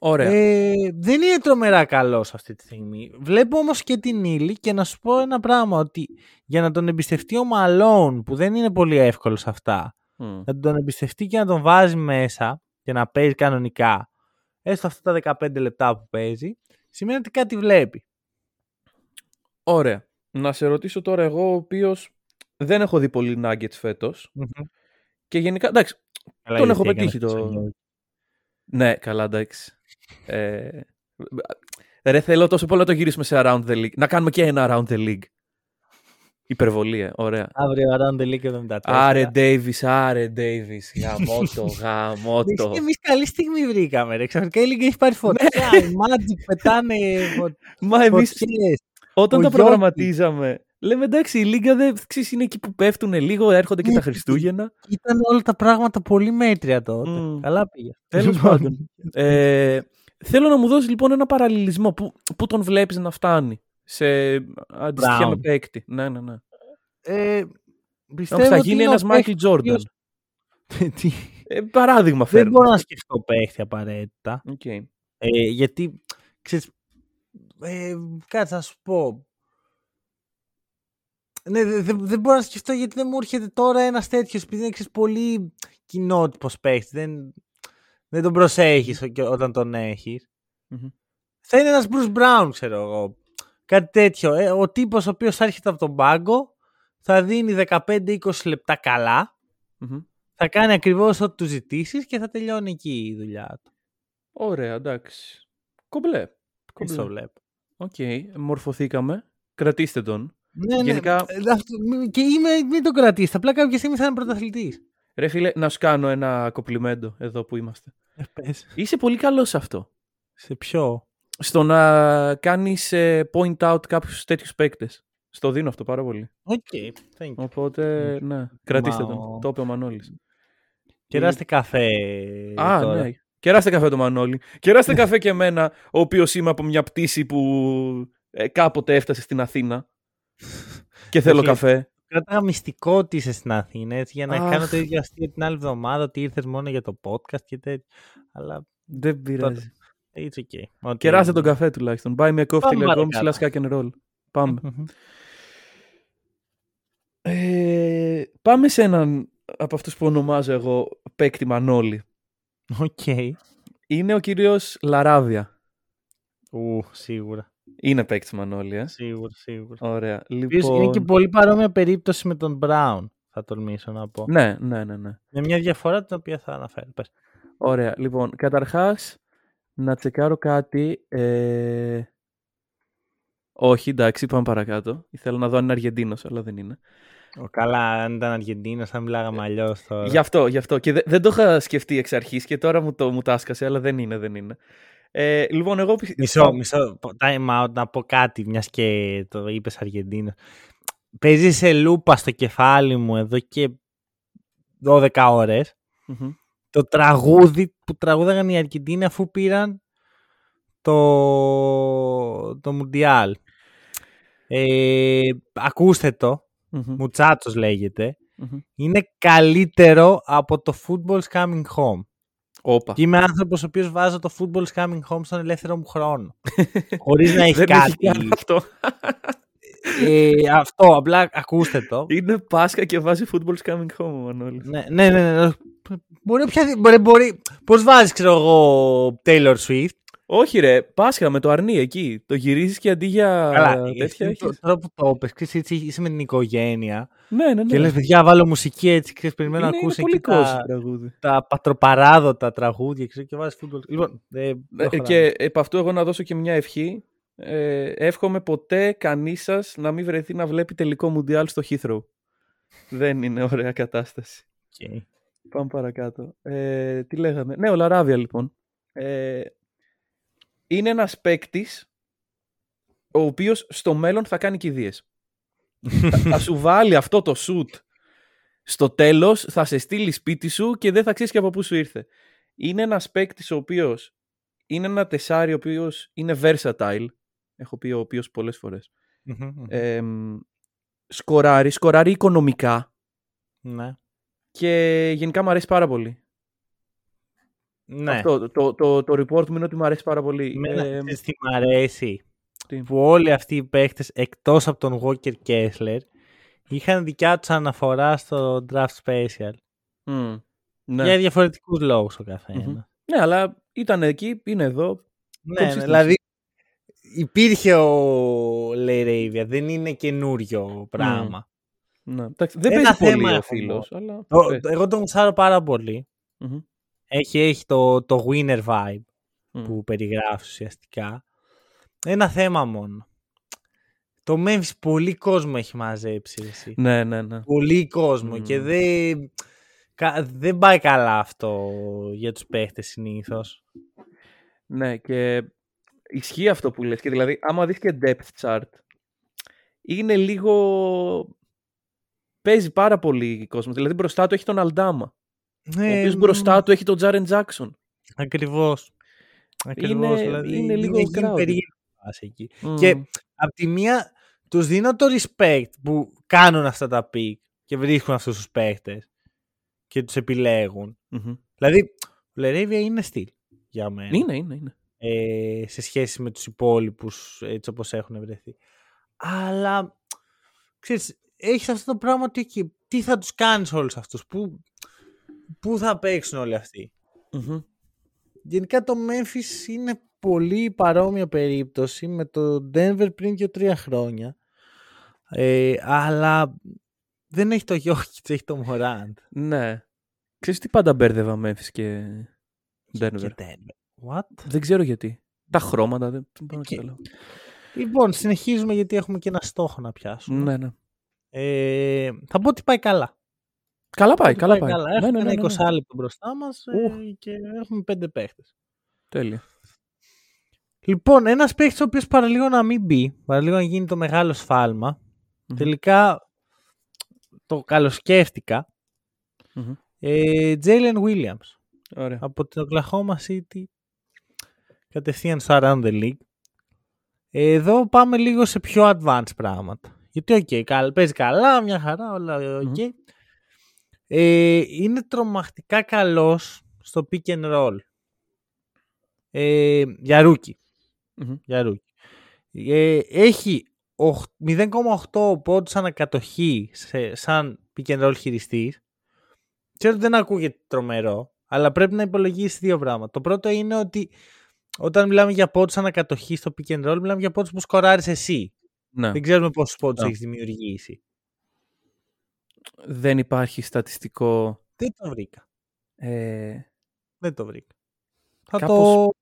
Ωραία. Ε, δεν είναι τρομερά καλός αυτή τη στιγμή. Βλέπω όμως και την ύλη και να σου πω ένα πράγμα ότι για να τον εμπιστευτεί ο Μαλόν που δεν είναι πολύ εύκολος σε αυτά Μμ. να τον εμπιστευτεί και να τον βάζει μέσα και να παίζει κανονικά έστω αυτά τα 15 λεπτά που παίζει σημαίνει ότι κάτι βλέπει. Ωραία. Να σε ρωτήσω τώρα εγώ, ο οποίος δεν έχω δει πολύ nuggets φέτος. Και γενικά, εντάξει, Καλά, Τον είδες έχω τι έκανε πετύχει στο το- New York. Ναι, καλά, εντάξει. Ε, ρε, θέλω τόσο πολύ να το γυρίσουμε σε Around the League. Να κάνουμε και ένα Around the League. Υπερβολή, ε. Ωραία. Αύριο around the league 74. Άρε, Ντέιβις, άρε, Ντέιβις. Γαμώτο, γαμώτο. Εμείς καλή στιγμή βρήκαμε. Ρε. Ξαφνικά η Λίγκα έχει πάρει φωτιά. Ναι. Οι Magic πετάνε φω- Μα εμείς φωτιές. Όταν ο τα Γιώργης. προγραμματίζαμε, λέμε εντάξει, η Λίγκα δεν ξέρεις, είναι εκεί που πέφτουν λίγο, έρχονται και Ναι, τα Χριστούγεννα. Ήταν όλα τα πράγματα πολύ μέτρια τότε. Μμ. Καλά πήγε. Τέλος Λοιπόν, πάντων. Ε, θέλω να μου δώσεις λοιπόν ένα παραλληλισμό. Πού, πού τον βλέπεις να φτάνει σε αντιστοιχεία με Braun. παίκτη. Ναι, ναι, ναι. Ε, πιστεύω Όμως θα ότι γίνει είναι ένας ο Michael παίκτης Jordan. ο οποίος- Τι, Ε, παράδειγμα Δεν φέρνω. μπορώ να σκεφτώ παίχτη απαραίτητα. Οκ. Ε, γιατί, ξέρεις, ε, κάτσε να σου πω. Ναι, δεν δε, δεν μπορώ να σκεφτώ γιατί δεν μου έρχεται τώρα ένας τέτοιος επειδή είναι ξέρεις, πολύ κοινότυπος παίχτης. Δεν, δεν τον προσέχεις όταν τον έχεις. Μμμ. Θα είναι ένας Bruce Brown, ξέρω εγώ. Κάτι τέτοιο. Ε, ο τύπος ο οποίος θα έρχεται από τον πάγκο θα δίνει 15-20 λεπτά καλά. Μμμ. Θα κάνει ακριβώς ό,τι του ζητήσεις και θα τελειώνει εκεί η δουλειά του. Ωραία, εντάξει. Κομπλέ. Έτσι Κομπλέ. το βλέπω. Οκ, μορφωθήκαμε. Κρατήστε τον. Ναι, ναι, Γενικά- ε, αυτό- μη- και είμαι, μην τον κρατήσει. Απλά κάποια στιγμή θα είναι πρωταθλητής. Ρε φίλε, να σου κάνω ένα κοπλιμέντο εδώ που είμαστε. Ε, πες. Είσαι πολύ καλός σε αυτό. Σε ποιο; Στο να κάνεις point out κάποιους τέτοιους παίκτες. Στο δίνω αυτό πάρα πολύ. Οκ, thank you. Οπότε, ναι, κρατήστε Μα τον. ο- Το είπε ο Μανώλης. Κεράστε καφέ. Α, τώρα. ναι. Κεράστε καφέ το Μανώλη. Κεράστε καφέ και εμένα, ο οποίος είμαι από μια πτήση που ε, κάποτε έφτασε στην Αθήνα. και θέλω Όχι. καφέ. Κρατάγα μυστικό ότι είσαι στην Αθήνα έτσι, για να Αχ. κάνω το ίδιο αστείο την άλλη εβδομάδα ότι ήρθες μόνο για το podcast και τέτοια. Αλλά Δεν πειράζει. it's okay. Ό,τι Κεράστε τον έγινε. καφέ τουλάχιστον. Buymeacoffee.com παρακάτω. slash hack and roll. Πάμε. Μμμ. Ε, πάμε σε έναν από αυτούς που ονομάζω εγώ παίκτη Μανώλη. Οκ. Είναι ο κύριος LaRavia. Ου, σίγουρα. Είναι παίκτης Μανώλη, ε. Σίγουρα, σίγουρα. Ωραία. Επίσης, Λοιπόν... Είναι και πολύ παρόμοια περίπτωση με τον Brown, θα τολμήσω να πω. Ναι, ναι, ναι, ναι. Με μια διαφορά την οποία θα αναφέρω. Πες. Ωραία. Λοιπόν, καταρχάς, να τσεκάρω κάτι. Ε... Όχι, εντάξει, πάμε παρακάτω. Ήθελα να δω αν είναι Αργεντίνος, αλλά δεν είναι. Ο, καλά, αν ήταν Αργεντίνος θα μιλάγαμε αλλιώς τώρα. Γι' αυτό, γι' αυτό. Και δε- δεν το είχα σκεφτεί εξ αρχής και τώρα μου το μου τάσκασε, αλλά δεν είναι, δεν είναι. Ε, λοιπόν, εγώ πι- Μισό, μισό. Time out να πω κάτι, μιας και το είπες Αργεντίνος. Παίζεις σε λούπα στο κεφάλι μου εδώ και 12 ώρες Μμμ. το τραγούδι που τραγούδαγαν οι Αργεντίνοι αφού πήραν το, το Μουντιάλ. Ε, ακούστε το, Μμμ. Μουτσάτσος λέγεται. Μμμ. Είναι καλύτερο από το Football's Coming Home. Όπα. Και είμαι άνθρωπος ο οποίος βάζω το Football's Coming Home στον ελεύθερο μου χρόνο. Χωρίς να έχει δεν κάτι. έχει καν αυτό. ε, αυτό, απλά ακούστε το. Είναι Πάσχα και βάζει football's coming home ο Μανώλης. ναι, ναι, ναι, ναι. Μπορεί, ποια, μπορεί, μπορεί, πώς βάζεις, ξέρω εγώ, Taylor Swift; Όχι ρε, Πάσχα με το αρνί εκεί. Το γυρίζεις και αντί για Καλά, τέτοια εσύ το- έχεις. τώρα που το είπες, ξέρεις, έτσι, είσαι με την οικογένεια Ναι, ναι, ναι. και λες, παιδιά, βάλω μουσική έτσι, ξέρεις, περιμένω να είναι, είναι ακούσει πολύ εκεί κόσμο τα, τραγούδι. τα πατροπαράδοτα τραγούδια ξέρεις, και βάζεις football. Λοιπόν, ε, Ε, προχωράμε. Και επ' αυτού εγώ να δώσω και μια ευχή. Ε, εύχομαι ποτέ κανείς σας να μην βρεθεί να βλέπει τελικό Μουντιάλ στο Heathrow. Δεν είναι ωραία κατάσταση. Οκ. Πάμε παρακάτω. Ε, τι λέγαμε; Ναι, ο LaRavia λοιπόν. Ε, είναι ένας παίκτης ο οποίος στο μέλλον θα κάνει κηδείες. θα, θα σου βάλει αυτό το shoot στο τέλος, θα σε στείλει σπίτι σου και δεν θα ξέρεις και από πού σου ήρθε. Είναι ένας παίκτης ο οποίος είναι ένα τεσάρι ο οποίος είναι versatile. Έχω πει ο οποίος πολλές φορές. Μμμ, μμμ. Ε, μ, σκοράρει, σκοράρει οικονομικά ναι. και γενικά μου αρέσει πάρα πολύ. Ναι. Αυτό, το, το, το, το report μου είναι ότι μου αρέσει πάρα πολύ. Εμένα, Ε, ξέρεις τι μ' αρέσει; τι; Που όλοι αυτοί οι παίχτες εκτός από τον Walker Kessler είχαν δικιά τους αναφορά στο draft special. μ, ναι. Για διαφορετικούς λόγους ο καθένας. Μμμ. ναι, αλλά ήταν εκεί, είναι εδώ. Ναι, ναι, Consistency. δηλαδή υπήρχε ο Λεϊρέιβια, δεν είναι καινούριο πράγμα. Ναι. Εντάξει, δεν Ένα παίζει πολύ θέμα ο έχω φίλος, αλλά... Το- πες. το- εγώ τον γουσάρω πάρα πολύ. Μμμ. Έχει, έχει το, το winner vibe Μμ. που περιγράφεις ουσιαστικά. Ένα θέμα μόνο. Το Memphis πολύ κόσμο έχει μαζέψει εσύ. Ναι, ναι, ναι. Πολύ κόσμο Μμμ. και δεν, κα- δεν πάει καλά αυτό για τους παίχτες συνήθως. Ναι, και ισχύει αυτό που λες. Και δηλαδή, άμα δεις και depth chart, είναι λίγο... Παίζει πάρα πολύ κόσμο. Δηλαδή, μπροστά του έχει τον Αλντάμα. Ναι, ο οποίος μπροστά του έχει τον Τζάρεν Τζάκσον. Ακριβώς. Ακριβώς. Είναι- δηλαδή, είναι λίγο γίνει crowded. περίεργη φάση εκεί. Μμ. Και απ' τη μία τους δίνω το respect που κάνουν αυτά τα pick και βρίσκουν αυτούς τους παίχτες και τους επιλέγουν. Μμμ. Δηλαδή, ο Λερέβια είναι στυλ για μένα. Είναι, είναι, είναι. ε, σε σχέση με τους υπόλοιπους έτσι όπως έχουν βρεθεί. Αλλά, ξέρεις, έχεις αυτό το πράγμα ότι εκεί, τι θα τους κάνεις όλους αυτούς, πού, πού θα παίξουν όλοι αυτοί; Μμμ. Γενικά το Memphis είναι πολύ παρόμοια περίπτωση με το Denver πριν και τρία χρόνια. Ε, αλλά δεν έχει το Jokic, έχει το Morant. Ναι. Ξέρεις τι πάντα μπέρδευα Memphis και Denver; Και Denver. What? Δεν ξέρω γιατί. Τα χρώματα δεν δεν μπορώ να Και- καταλάβω. Λοιπόν, συνεχίζουμε γιατί έχουμε και ένα στόχο να πιάσουμε. Ναι, ναι. Ε, θα πω ότι πάει καλά. Καλά πάει, Ότι καλά πάει. καλά. Ναι, Έχουμε ναι, ναι, ένα ναι, 20 ναι. λεπτό μπροστά μας ε, Ου. και έχουμε πέντε παίχτες. Τέλεια. Λοιπόν, ένας παίχτης ο οποίος παραλίγο να μην μπει, παραλίγο να γίνει το μεγάλο σφάλμα. Μμμ. Τελικά το καλοσκέφτηκα. Μμμ. Ε, Jalen Williams Ωραία. από την Oklahoma City κατευθείαν στο Around the League. Ε, Εδώ πάμε λίγο σε πιο advanced πράγματα. Γιατί, οκ, καλ- παίζει καλά, μια χαρά, όλα οκ. Μμμ. Ε, είναι τρομακτικά καλός στο pick and roll. Ε, για rookie. Μμμ. Για rookie. Ε, έχει οχ- 0,8 πόντους ανά κατοχή σε, σαν pick and roll χειριστής. Ξέρω ότι δεν ακούγεται τρομερό, αλλά πρέπει να υπολογίσει δύο πράγματα. Το πρώτο είναι ότι όταν μιλάμε για πόντους ανακατοχής στο pick and roll, μιλάμε για πόντους που σκοράρεις εσύ. Ναι. Δεν ξέρουμε πόσους πόντους Α. έχεις δημιουργήσει. Δεν υπάρχει στατιστικό. Δεν το βρήκα. Ε... Δεν το βρήκα. Θα, Κάπως- το,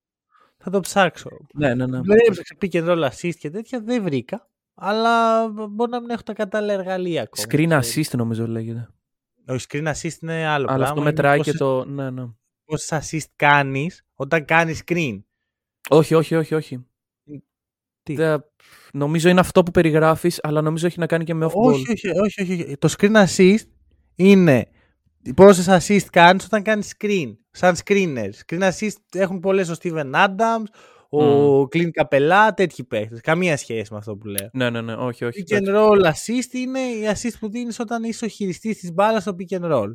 θα το ψάξω. Ναι, ναι, ναι. Δεν έψαξα pick and roll assist και τέτοια, δεν βρήκα. Αλλά μπορεί να μην έχω τα κατάλληλα εργαλεία ακόμα. Screen ξέρεις. assist νομίζω λέγεται. Όχι, screen assist είναι άλλο Αλλά πράγμα. αυτό είναι μετράει και πόσες- το. Ναι, ναι. Πόσες assist κάνεις όταν κάνεις screen. Όχι, όχι, όχι, όχι. Τι; Δεν- Νομίζω είναι αυτό που περιγράφεις, αλλά νομίζω έχει να κάνει και με off ball. Όχι, όχι, όχι, όχι, όχι. Το screen assist είναι πόσες assist κάνεις όταν κάνεις screen. Σαν screener. Screen assist έχουν πολλές ο Steven Adams, ο Clint Capella, τέτοιοι παίχτες. Καμία σχέση με αυτό που λέω. Ναι, ναι, ναι, όχι, όχι. Pick and roll assist είναι οι assist που δίνεις όταν είσαι ο χειριστής της μπάλας στο pick and roll.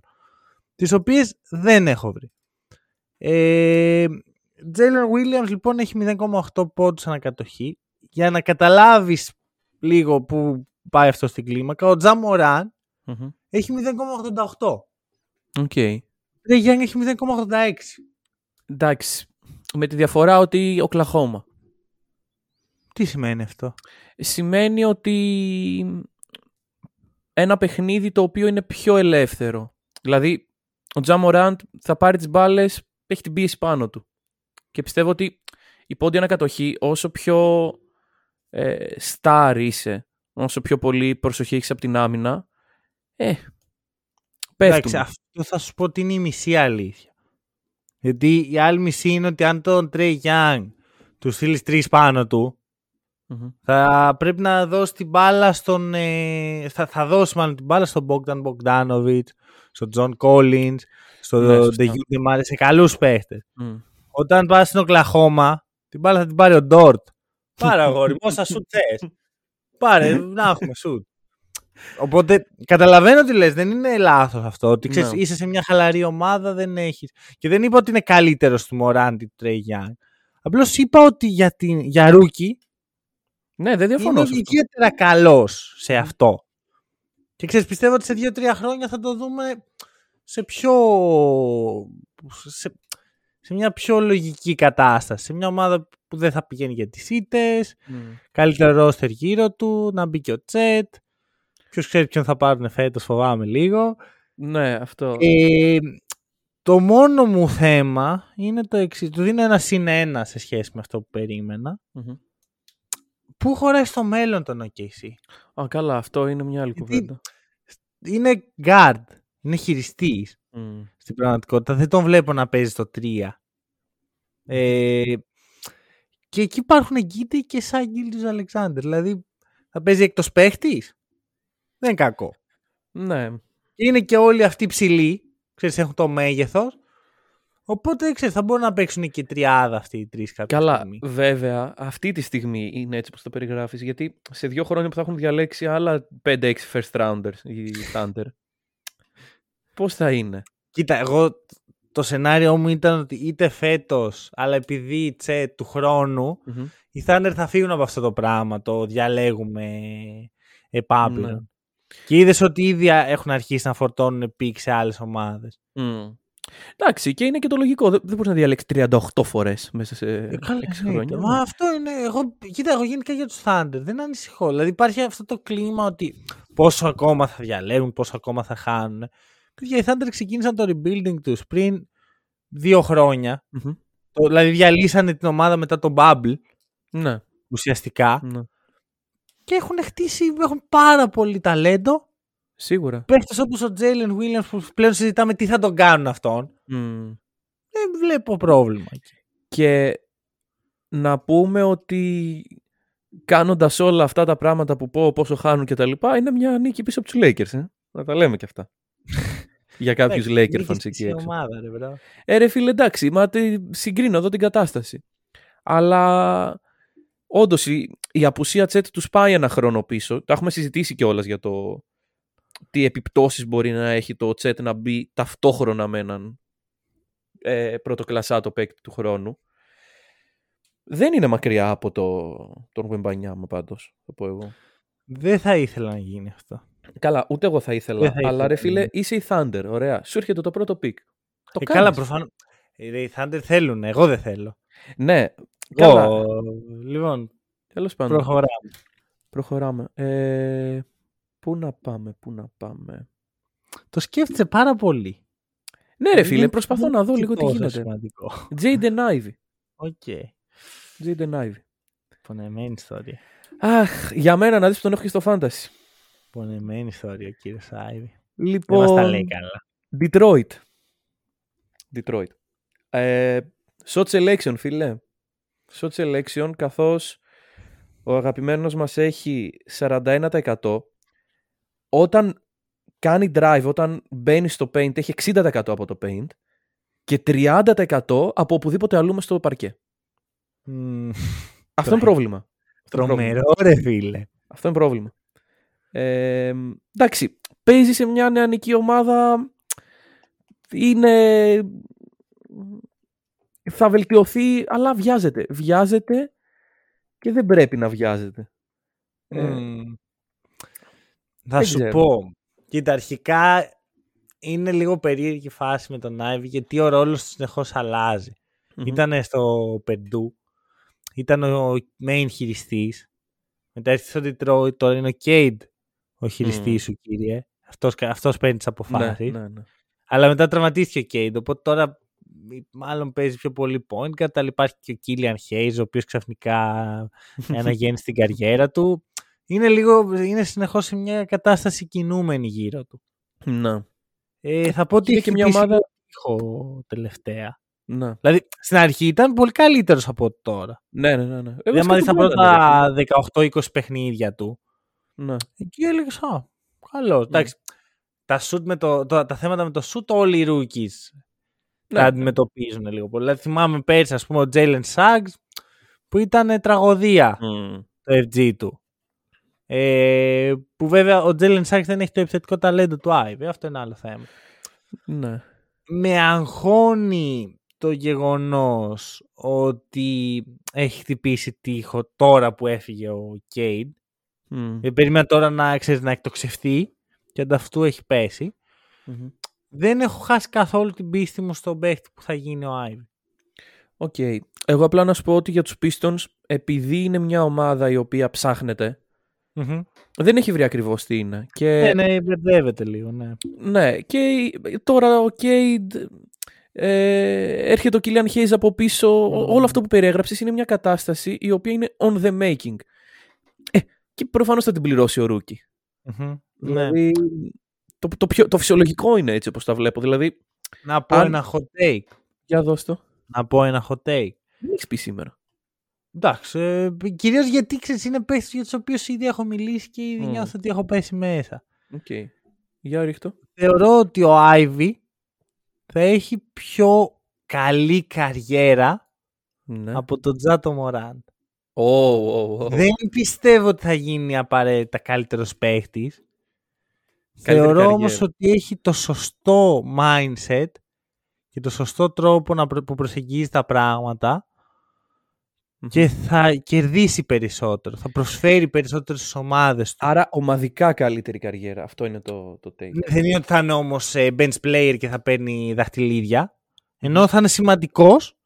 Τις οποίες δεν έχω βρει. Ε, Jalen Williams λοιπόν έχει 0,8 πόντους ανά κατοχή. Για να καταλάβεις λίγο που πάει αυτό στην κλίμακα, ο Ja Morant Μμμ. έχει 0,88. Οκ. Trae Young έχει 0,86. Εντάξει. Με τη διαφορά ότι Οκλαχόμα. Τι σημαίνει αυτό; Σημαίνει ότι ένα παιχνίδι το οποίο είναι πιο ελεύθερο. Δηλαδή, ο Τζαμοράντ θα πάρει τις μπάλες, έχει την πίεση πάνω του. Και πιστεύω ότι η πόντια ανακατοχή, όσο πιο ε, star είσαι, όσο πιο πολύ προσοχή έχεις από την άμυνα, ε, Εντάξει, πέφτουν. αυτό θα σου πω ότι είναι η μισή αλήθεια. Γιατί η άλλη μισή είναι ότι αν τον Τρέι Γιάνγκ του στείλεις τρεις πάνω του, Μμμ. θα πρέπει να δώσει την μπάλα στον. ε, θα, θα δώσει μάλλον την μπάλα στον Bogdan Bogdanovic, στον John Collins, στον Ναι, σωστά. DeJude Murray, σε καλούς παίχτες. Μμ. Όταν πας στην Οκλαχώμα, την μπάλα θα την πάρει ο Ντόρτ. Πάρε αγόρι, πόσα σουτ θες. Πάρε, να έχουμε σουτ. Οπότε καταλαβαίνω τι λες, δεν είναι λάθος αυτό. Ότι ξέρεις, Ναι. είσαι σε μια χαλαρή ομάδα, δεν έχεις. Και δεν είπα ότι είναι καλύτερος του Μωράντι του Τρέι Γιάνγκ. Απλώς είπα ότι για, την, για rookie Ναι, δεν διαφωνώ. είναι σε αυτό. ιδιαίτερα καλός σε αυτό. Και ξέρεις, πιστεύω ότι σε δύο-τρία χρόνια θα το δούμε σε πιο... Σε, σε μια πιο λογική κατάσταση. Σε μια ομάδα που δεν θα πηγαίνει για τις ήττες, Μμ. καλύτερο ρόστερ γύρω του, να μπει και ο Chet. Ποιος ξέρει ποιον θα πάρουν φέτος, φοβάμαι λίγο. Ναι, αυτό. Ε, το μόνο μου θέμα είναι το εξής. Του δίνω ένα συν ένα σε σχέση με αυτό που περίμενα. Μμμ. Πού χωράει στο μέλλον τον OKC. Α, καλά, αυτό είναι μια άλλη Γιατί- κουβέντα. Είναι guard. Είναι χειριστής Μμ. Στην πραγματικότητα. Δεν τον βλέπω να παίζει στο 3. Ε, και εκεί υπάρχουν Γκίτε και σαν Γκίλτους Αλεξάνδρ. Δηλαδή θα παίζει εκτός παίχτης; Δεν είναι κακό. Ναι, Είναι και όλοι αυτοί ψηλοί. Ξέρεις, έχουν το μέγεθος. Οπότε ξέρεις, θα μπορούν να παίξουν και τριάδα αυτοί οι τρεις κάποια Καλά, στιγμή. βέβαια, αυτή τη στιγμή είναι έτσι που το περιγράφεις, γιατί σε δύο χρόνια που θα έχουν διαλέξει άλλα 5-6 first rounders οι Thunder, πώς θα είναι; Κοίτα, εγώ το σενάριό μου ήταν ότι είτε φέτος, αλλά επειδή η Τσε του χρόνου, Μμμ. οι Thunder θα φύγουν από αυτό το πράγμα, το διαλέγουμε επ' άπειρον. Ναι. Και είδες ότι ήδη έχουν αρχίσει να φορτώνουν pick σε άλλες ομάδες. Μμ. Εντάξει, και είναι και το λογικό. Δεν, δεν μπορείς να διαλέξεις 38 φορές μέσα σε Ε, καλά, 6 εννοείται. χρόνια. Μα αυτό είναι. Εγώ, κοίτα, εγώ γενικά για τους Thunder δεν ανησυχώ. Δηλαδή υπάρχει αυτό το κλίμα ότι πόσο ακόμα θα διαλέγουν, πόσο ακόμα θα χάνουν. Παιδιά, οι Thunder ξεκίνησαν το rebuilding τους πριν δύο χρόνια. Μμμ. Το, δηλαδή διαλύσανε την ομάδα μετά τον Bubble Ναι, ουσιαστικά. ναι. Και έχουν χτίσει, έχουν πάρα πολύ ταλέντο. Σίγουρα. Παίχτες όπως ο Jalen Williams που πλέον συζητάμε τι θα τον κάνουν αυτόν. Μμ. Δεν βλέπω πρόβλημα εκεί. Και να πούμε ότι κάνοντας όλα αυτά τα πράγματα που πω, πόσο χάνουν και τα λοιπά, είναι μια νίκη πίσω από τους Lakers. Ε; Να τα λέμε και αυτά. Για κάποιους Lakers Knicks fans στη εκεί έξω. ομάδα, ρε, bro. Ε, ρε φίλε, εντάξει, μα τη, συγκρίνω εδώ την κατάσταση. Αλλά όντως η, η απουσία Chet τους πάει ένα χρόνο πίσω. Τα έχουμε συζητήσει κιόλας για το τι επιπτώσεις μπορεί να έχει το Chet να μπει ταυτόχρονα με έναν ε, πρωτοκλασσάτο παίκτη του χρόνου. Δεν είναι μακριά από το, τον Wembanyama πάντως, θα πω εγώ. Δεν θα ήθελα να γίνει αυτό. Καλά, ούτε εγώ θα ήθελα. Δεν θα ήθελα αλλά ρε να φίλε, γίνει. είσαι οι Thunder, ωραία. Σου έρχεται το πρώτο pick. Το ε, κάνεις. καλά, προφανώς. Οι Thunder θέλουν, εγώ δεν θέλω. Ναι, καλά. Εγώ, λοιπόν, Τέλος πάντων. προχωράμε. Προχωράμε. Ε, πού να πάμε, πού να πάμε. Το σκέφτεσαι πάρα πολύ. Ναι ρε Δεν- φίλε, προσπαθώ δεν να δω είναι λίγο τι τόσο γίνεται. σημαντικό. Jaden Ivy. Οκ. Jaden Ivy. Πονεμένη ιστορία. Αχ, για μένα να δεις που τον έχω και στο fantasy. Πονεμένη ιστορία, κύριε Σάιβι. Λοιπόν, Δεν μας τα λέει καλά. Detroit. Detroit. Ε, shot selection, φίλε. Shot selection, καθώς ο αγαπημένος μας έχει 41%. Όταν κάνει drive, όταν μπαίνει στο paint, έχει 60% από το paint και 30% από οπουδήποτε αλλού μες στο παρκέ. Μμμ, Αυτό είναι πρόβλημα. Αυτό είναι πρόβλημα. Τρομερό, ρε φίλε. Αυτό είναι πρόβλημα. Ε, εντάξει, παίζει σε μια νεανική ομάδα. Είναι. Θα βελτιωθεί, αλλά βιάζεται. Βιάζεται και δεν πρέπει να βιάζεται. Ε, Μμμ. Θα δεν σου ξέρω. πω. Κοίτα, αρχικά είναι λίγο περίεργη η φάση με τον Άιβι γιατί ο ρόλος του συνεχώς αλλάζει. μμμ. Ήταν στο Περντού. Ήταν ο main χειριστής. Μετά ήρθε στο Detroit. Τώρα είναι ο Cade ο χειριστής Μμμ. σου, κύριε. Αυτός, αυτός παίρνει τις αποφάσεις. Ναι, ναι, ναι. Αλλά μετά τραυματίστηκε ο Cade. Οπότε τώρα μάλλον παίζει πιο πολύ point guard. Αλλά υπάρχει και ο Killian Hayes, ο οποίος ξαφνικά αναγέννει στην καριέρα του. Είναι, λίγο, είναι συνεχώς σε μια κατάσταση κινούμενη γύρω του. Ναι, Ε, θα πω ότι Είναι έχει και μια χτυπήσει ομάδα- λίγο τείχο τελευταία. ναι. Δηλαδή, στην αρχή ήταν πολύ καλύτερος από ό,τι τώρα. Ναι, ναι, ναι. ναι. Εγώ Δεν μου άρεσε τα σκέφτομαι πρώτα να το 18-20 παιχνίδια του. Δω. Ναι. Εκεί έλεγες, Α, καλό. Εντάξει. Τα, shoot με το, το- τα θέματα με το shoot όλοι οι rookies Ναι. τα αντιμετωπίζουν λίγο πολύ. Δηλαδή, θυμάμαι πέρσι, ας πούμε, ο Jalen Suggs που ήταν τραγωδία Μμ. το FG του. Ε, που βέβαια ο Jalen Suggs δεν έχει το επιθετικό ταλέντο του Ivy. Αυτό είναι άλλο θέμα. Ναι. με αγχώνει το γεγονός ότι έχει χτυπήσει τείχο τώρα που έφυγε ο Κέιντ. Μμ. Ε, περίμενα τώρα να, ξέρεις, να εκτοξευτεί και ανταυτού έχει πέσει. Μμμ. Δεν έχω χάσει καθόλου την πίστη μου στον παίχτη που θα γίνει ο Άιβι. Οκ. Εγώ απλά να σου πω ότι για τους Pistons, επειδή είναι μια ομάδα η οποία ψάχνεται, δεν έχει βρει ακριβώς τι είναι. Και... Ναι, ναι, μπερδεύεται λίγο, ναι. Ναι, και τώρα ο Cade ε, έρχεται ο Killian Hayes από πίσω. Ό- Όλο αυτό που περιέγραψες είναι μια κατάσταση η οποία είναι on the making. Ε, και προφανώς θα την πληρώσει ο rookie. Μμμ. Ναι. Δηλαδή, το, το, πιο, το φυσιολογικό είναι έτσι όπως τα βλέπω. Δηλαδή, Να πω αν- ένα hot take. για δώσ' το. Να πω ένα hot take. Δεν έχεις πει σήμερα. Εντάξει, ε, κυρίως γιατί ξέρεις είναι παίχτες για τους οποίους ήδη έχω μιλήσει και ήδη Μμ. νιώθω ότι έχω πέσει μέσα. Οκ. Για ρίχ' το. θεωρώ ότι ο Ivy θα έχει πιο καλή καριέρα Ναι. από τον Ja το Morant. Ω, ω, ω. Δεν πιστεύω ότι θα γίνει απαραίτητα καλύτερος παίχτης. Καλύτερη Θεωρώ καριέρα. όμως ότι έχει το σωστό mindset και το σωστό τρόπο να προ- που προσεγγίζει τα πράγματα και θα κερδίσει περισσότερο. Θα προσφέρει περισσότερο στις ομάδες του. Άρα ομαδικά καλύτερη καριέρα. Αυτό είναι το, το take. Δεν είναι ότι θα είναι όμως bench player και θα παίρνει δαχτυλίδια. Ενώ θα είναι σημαντικός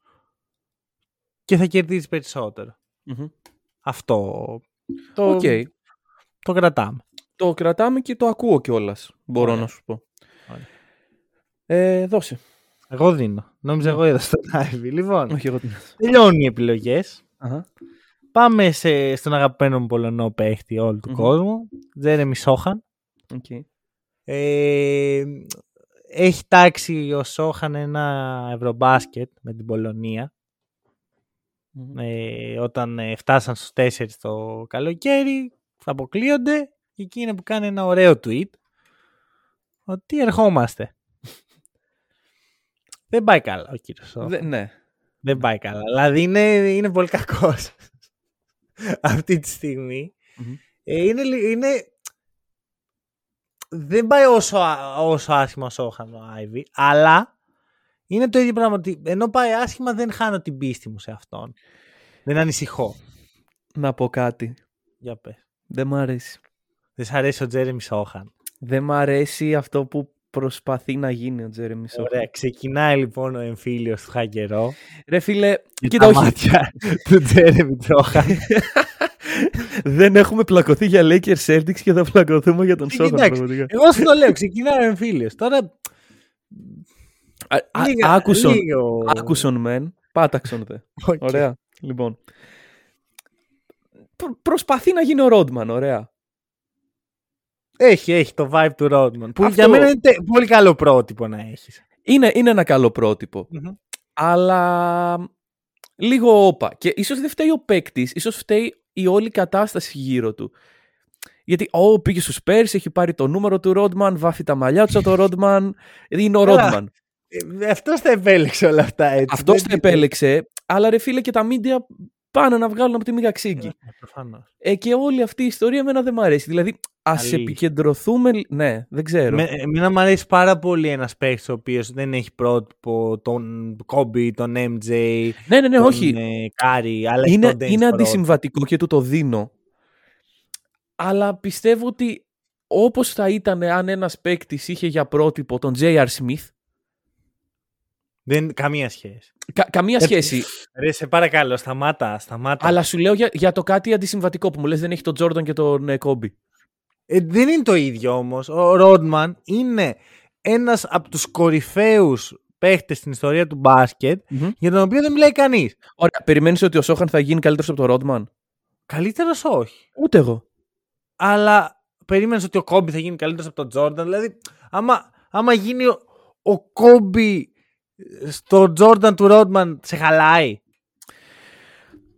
και θα κερδίσει περισσότερο. Μμμ. Αυτό το, Οκ. το κρατάμε. Το κρατάμε και το ακούω κιόλας. Μπορώ Ωραία. να σου πω. Ωραία. Ε, δώσε. Εγώ δίνω. Νόμιζα εγώ έδωσα τον Ivy. Λοιπόν, Όχι, εγώ την. τελειώνουν οι επιλογές. Αχα. Πάμε σε, στον αγαπημένο μου Πολωνό παίχτη όλου του Μμμ. κόσμου. Jeremy Sochan. Οκ. Ε, έχει τάξει ο Sochan ένα ευρωμπάσκετ με την Πολωνία. Μμμ. Ε, όταν ε, φτάσαν στους 4 το καλοκαίρι, θα αποκλείονται και εκεί είναι που κάνει ένα ωραίο tweet ότι ερχόμαστε. Δεν πάει καλά ο κύριος Σόχαν. Δε- ναι. Δεν πάει καλά. Δηλαδή είναι, είναι πολύ κακός αυτή τη στιγμή. Μμμ. Ε, είναι, λι- είναι... Δεν πάει όσο, α- όσο άσχημα όσο είχαν ο Άιβι, αλλά είναι το ίδιο πράγμα. Ότι ενώ πάει άσχημα δεν χάνω την πίστη μου σε αυτόν. Δεν ανησυχώ. Να πω κάτι. Για πες. Δεν μ' αρέσει. Δεν σ' αρέσει ο Τζέρεμι Σόχαν. Δεν μ' αρέσει αυτό που προσπαθεί να γίνει ο Τζέρεμι Σόχαν. Ωραία. Ξεκινάει λοιπόν ο εμφύλιος του Χακερό. Ρε φίλε, Και κοίτα τα όχι. μάτια του Τζέρεμι Σόχαν. Δεν έχουμε πλακωθεί για Lakers Celtics και θα πλακωθούμε για τον Ε, Σόχαν. κοιτάξτε, πραγματικά. Εγώ σου το λέω. Ξεκινάει ο εμφύλιος. Τώρα Α- α- λίγα- Άκουσον. λίγο- Άκουσον μεν, πάταξον δε. Οκ. Ωραία. Λοιπόν. Προ- προσπαθεί να γίνει ο Rodman, ωραία. Έχει, έχει το vibe του Rodman. Που Αυτό- για μένα είναι τε- πολύ καλό πρότυπο να έχεις. Είναι, είναι ένα καλό πρότυπο. Αλλά λίγο όπα. Και ίσως δεν φταίει ο παίκτης, ίσως φταίει η όλη κατάσταση γύρω του. Γιατί, ο πήγε στους Spurs, έχει πάρει το νούμερο του Rodman, βάφει τα μαλλιά του σαν το Rodman. Είναι ο Καλά. Rodman. Ε, αυτός τα επέλεξε όλα αυτά έτσι. Αυτός Δεν- το επέλεξε, αλλά ρε φίλε και τα μίντια πάνε να βγάλουν από τη μίγα ξύγκη. Ε, προφανώς. Ε, και όλη αυτή η ιστορία εμένα δεν μου αρέσει. Δηλαδή, ας Αλήθεια. επικεντρωθούμε. Ναι, δεν ξέρω. Με, εμένα μου αρέσει πάρα πολύ ένας παίκτης ο οποίος δεν έχει πρότυπο τον Kobe, τον MJ, ναι, ναι, ναι, τον όχι. ε, Curry, αλλά έχει είναι, τον Dennis είναι Rodman. αντισυμβατικό και του το δίνω. Αλλά πιστεύω ότι όπως θα ήταν αν ένας παίκτης είχε για πρότυπο τον J.R. Smith, Δεν, καμία σχέση. κα- καμία Έτσι. σχέση. Ρε, σε παρακαλώ, σταμάτα, σταμάτα. Αλλά σου λέω για, για το κάτι αντισυμβατικό που μου λες δεν έχει τον Jordan και τον ε, Kobe. Ε, δεν είναι το ίδιο όμως. Ο Ρόντμαν είναι ένας από τους κορυφαίους παίχτες στην ιστορία του μπάσκετ Μμμ. για τον οποίο δεν μιλάει κανείς. Ωραία, περιμένεις ότι ο Σόχαν θα γίνει καλύτερος από τον Rodman. Καλύτερος όχι. Ούτε εγώ. αλλά περίμενε ότι ο Κόμπι θα γίνει καλύτερος από τον Τζόρνταν; Δηλαδή, άμα, άμα γίνει ο, ο Κόμπι στο Τζόρνταν του Ρόντμαν, σε χαλάει.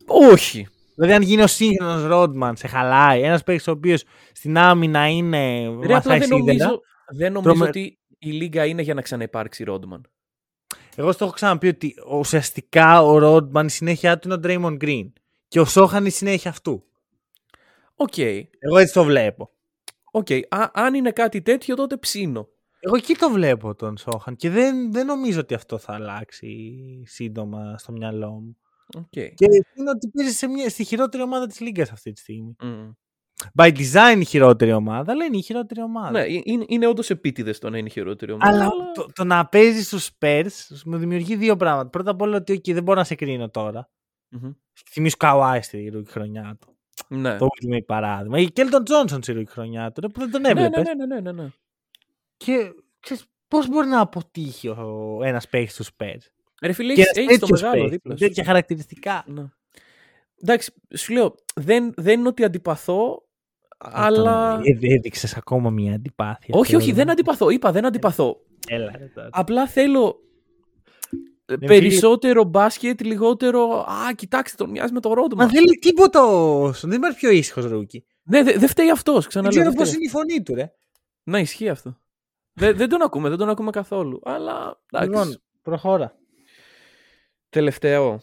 Όχι. Δηλαδή, αν γίνει ο σύγχρονος Ρόντμαν, σε χαλάει. Ένας παίκτης ο οποίος στην άμυνα είναι. Ρε, απλά μαθάει δεν σίδερα. νομίζω, δεν νομίζω Τρομε- ότι η Λίγκα είναι για να ξαναυπάρξει Rodman. Εγώ στο έχω ξαναπεί ότι ουσιαστικά ο Rodman η συνέχεια του είναι ο Draymond Green. Και ο Sochan η συνέχεια αυτού. Οκ. Εγώ έτσι το βλέπω. Οκ. Α- Αν είναι κάτι τέτοιο, τότε ψήνω. Εγώ εκεί το βλέπω τον Sochan και δεν, δεν νομίζω ότι αυτό θα αλλάξει σύντομα στο μυαλό μου. Οκ. Και είναι ότι παίζει σε μια, στη χειρότερη ομάδα της Λίγκας αυτή τη στιγμή. Μμ. By design η χειρότερη ομάδα, αλλά είναι η χειρότερη ομάδα. Ναι, ε- είναι, είναι όντως επίτηδες το να είναι η χειρότερη ομάδα. Αλλά το, το να παίζει στους Spurs μου δημιουργεί δύο πράγματα. Πρώτα απ' όλα ότι okay, δεν μπορώ να σε κρίνω τώρα. Μμμ. Θυμίζω Καουάι στη ρούκη χρονιά του. Ναι. Το ultimate παράδειγμα. Ή Κέλτον Τζόνσον στη ρούκη χρονιά του. ρε, που δεν τον Ναι, έβλεπε. ναι, ναι, ναι, ναι, ναι. Και ξέρεις, πώς μπορεί να αποτύχει ο, ένας παίχτης στους Spurs; Ρε φίλε, Και έχεις, ένας έχεις το τέτοιος μεγάλο παίχτης, δίπλα με σου. τέτοια χαρακτηριστικά. Ναι. Εντάξει, σου λέω, δεν, δεν είναι ότι αντιπαθώ, αλλά... Έδειξες ακόμα μια αντιπάθεια. Όχι, όχι, θεωρώ. δεν αντιπαθώ. Είπα, δεν αντιπαθώ. Έλα, ρε, τώρα. Απλά θέλω ε, Ναι, περισσότερο μπάσκετ, λιγότερο. Α, κοιτάξτε, τον μοιάζει με το Μα Ρόντμα. δεν λέει τίποτα ο Όσον. Δεν υπάρχει πιο ήσυχος ρούκι. Ναι, δεν δεν φταίει αυτός. Δεν Ξαναλέω. ξέρω δεν πώς φταίει. είναι η φωνή του, ρε. Ναι, ισχύει αυτό. Δεν, δεν τον ακούμε, δεν τον ακούμε καθόλου. Αλλά εντάξει. Λοιπόν, προχώρα. Τελευταίο.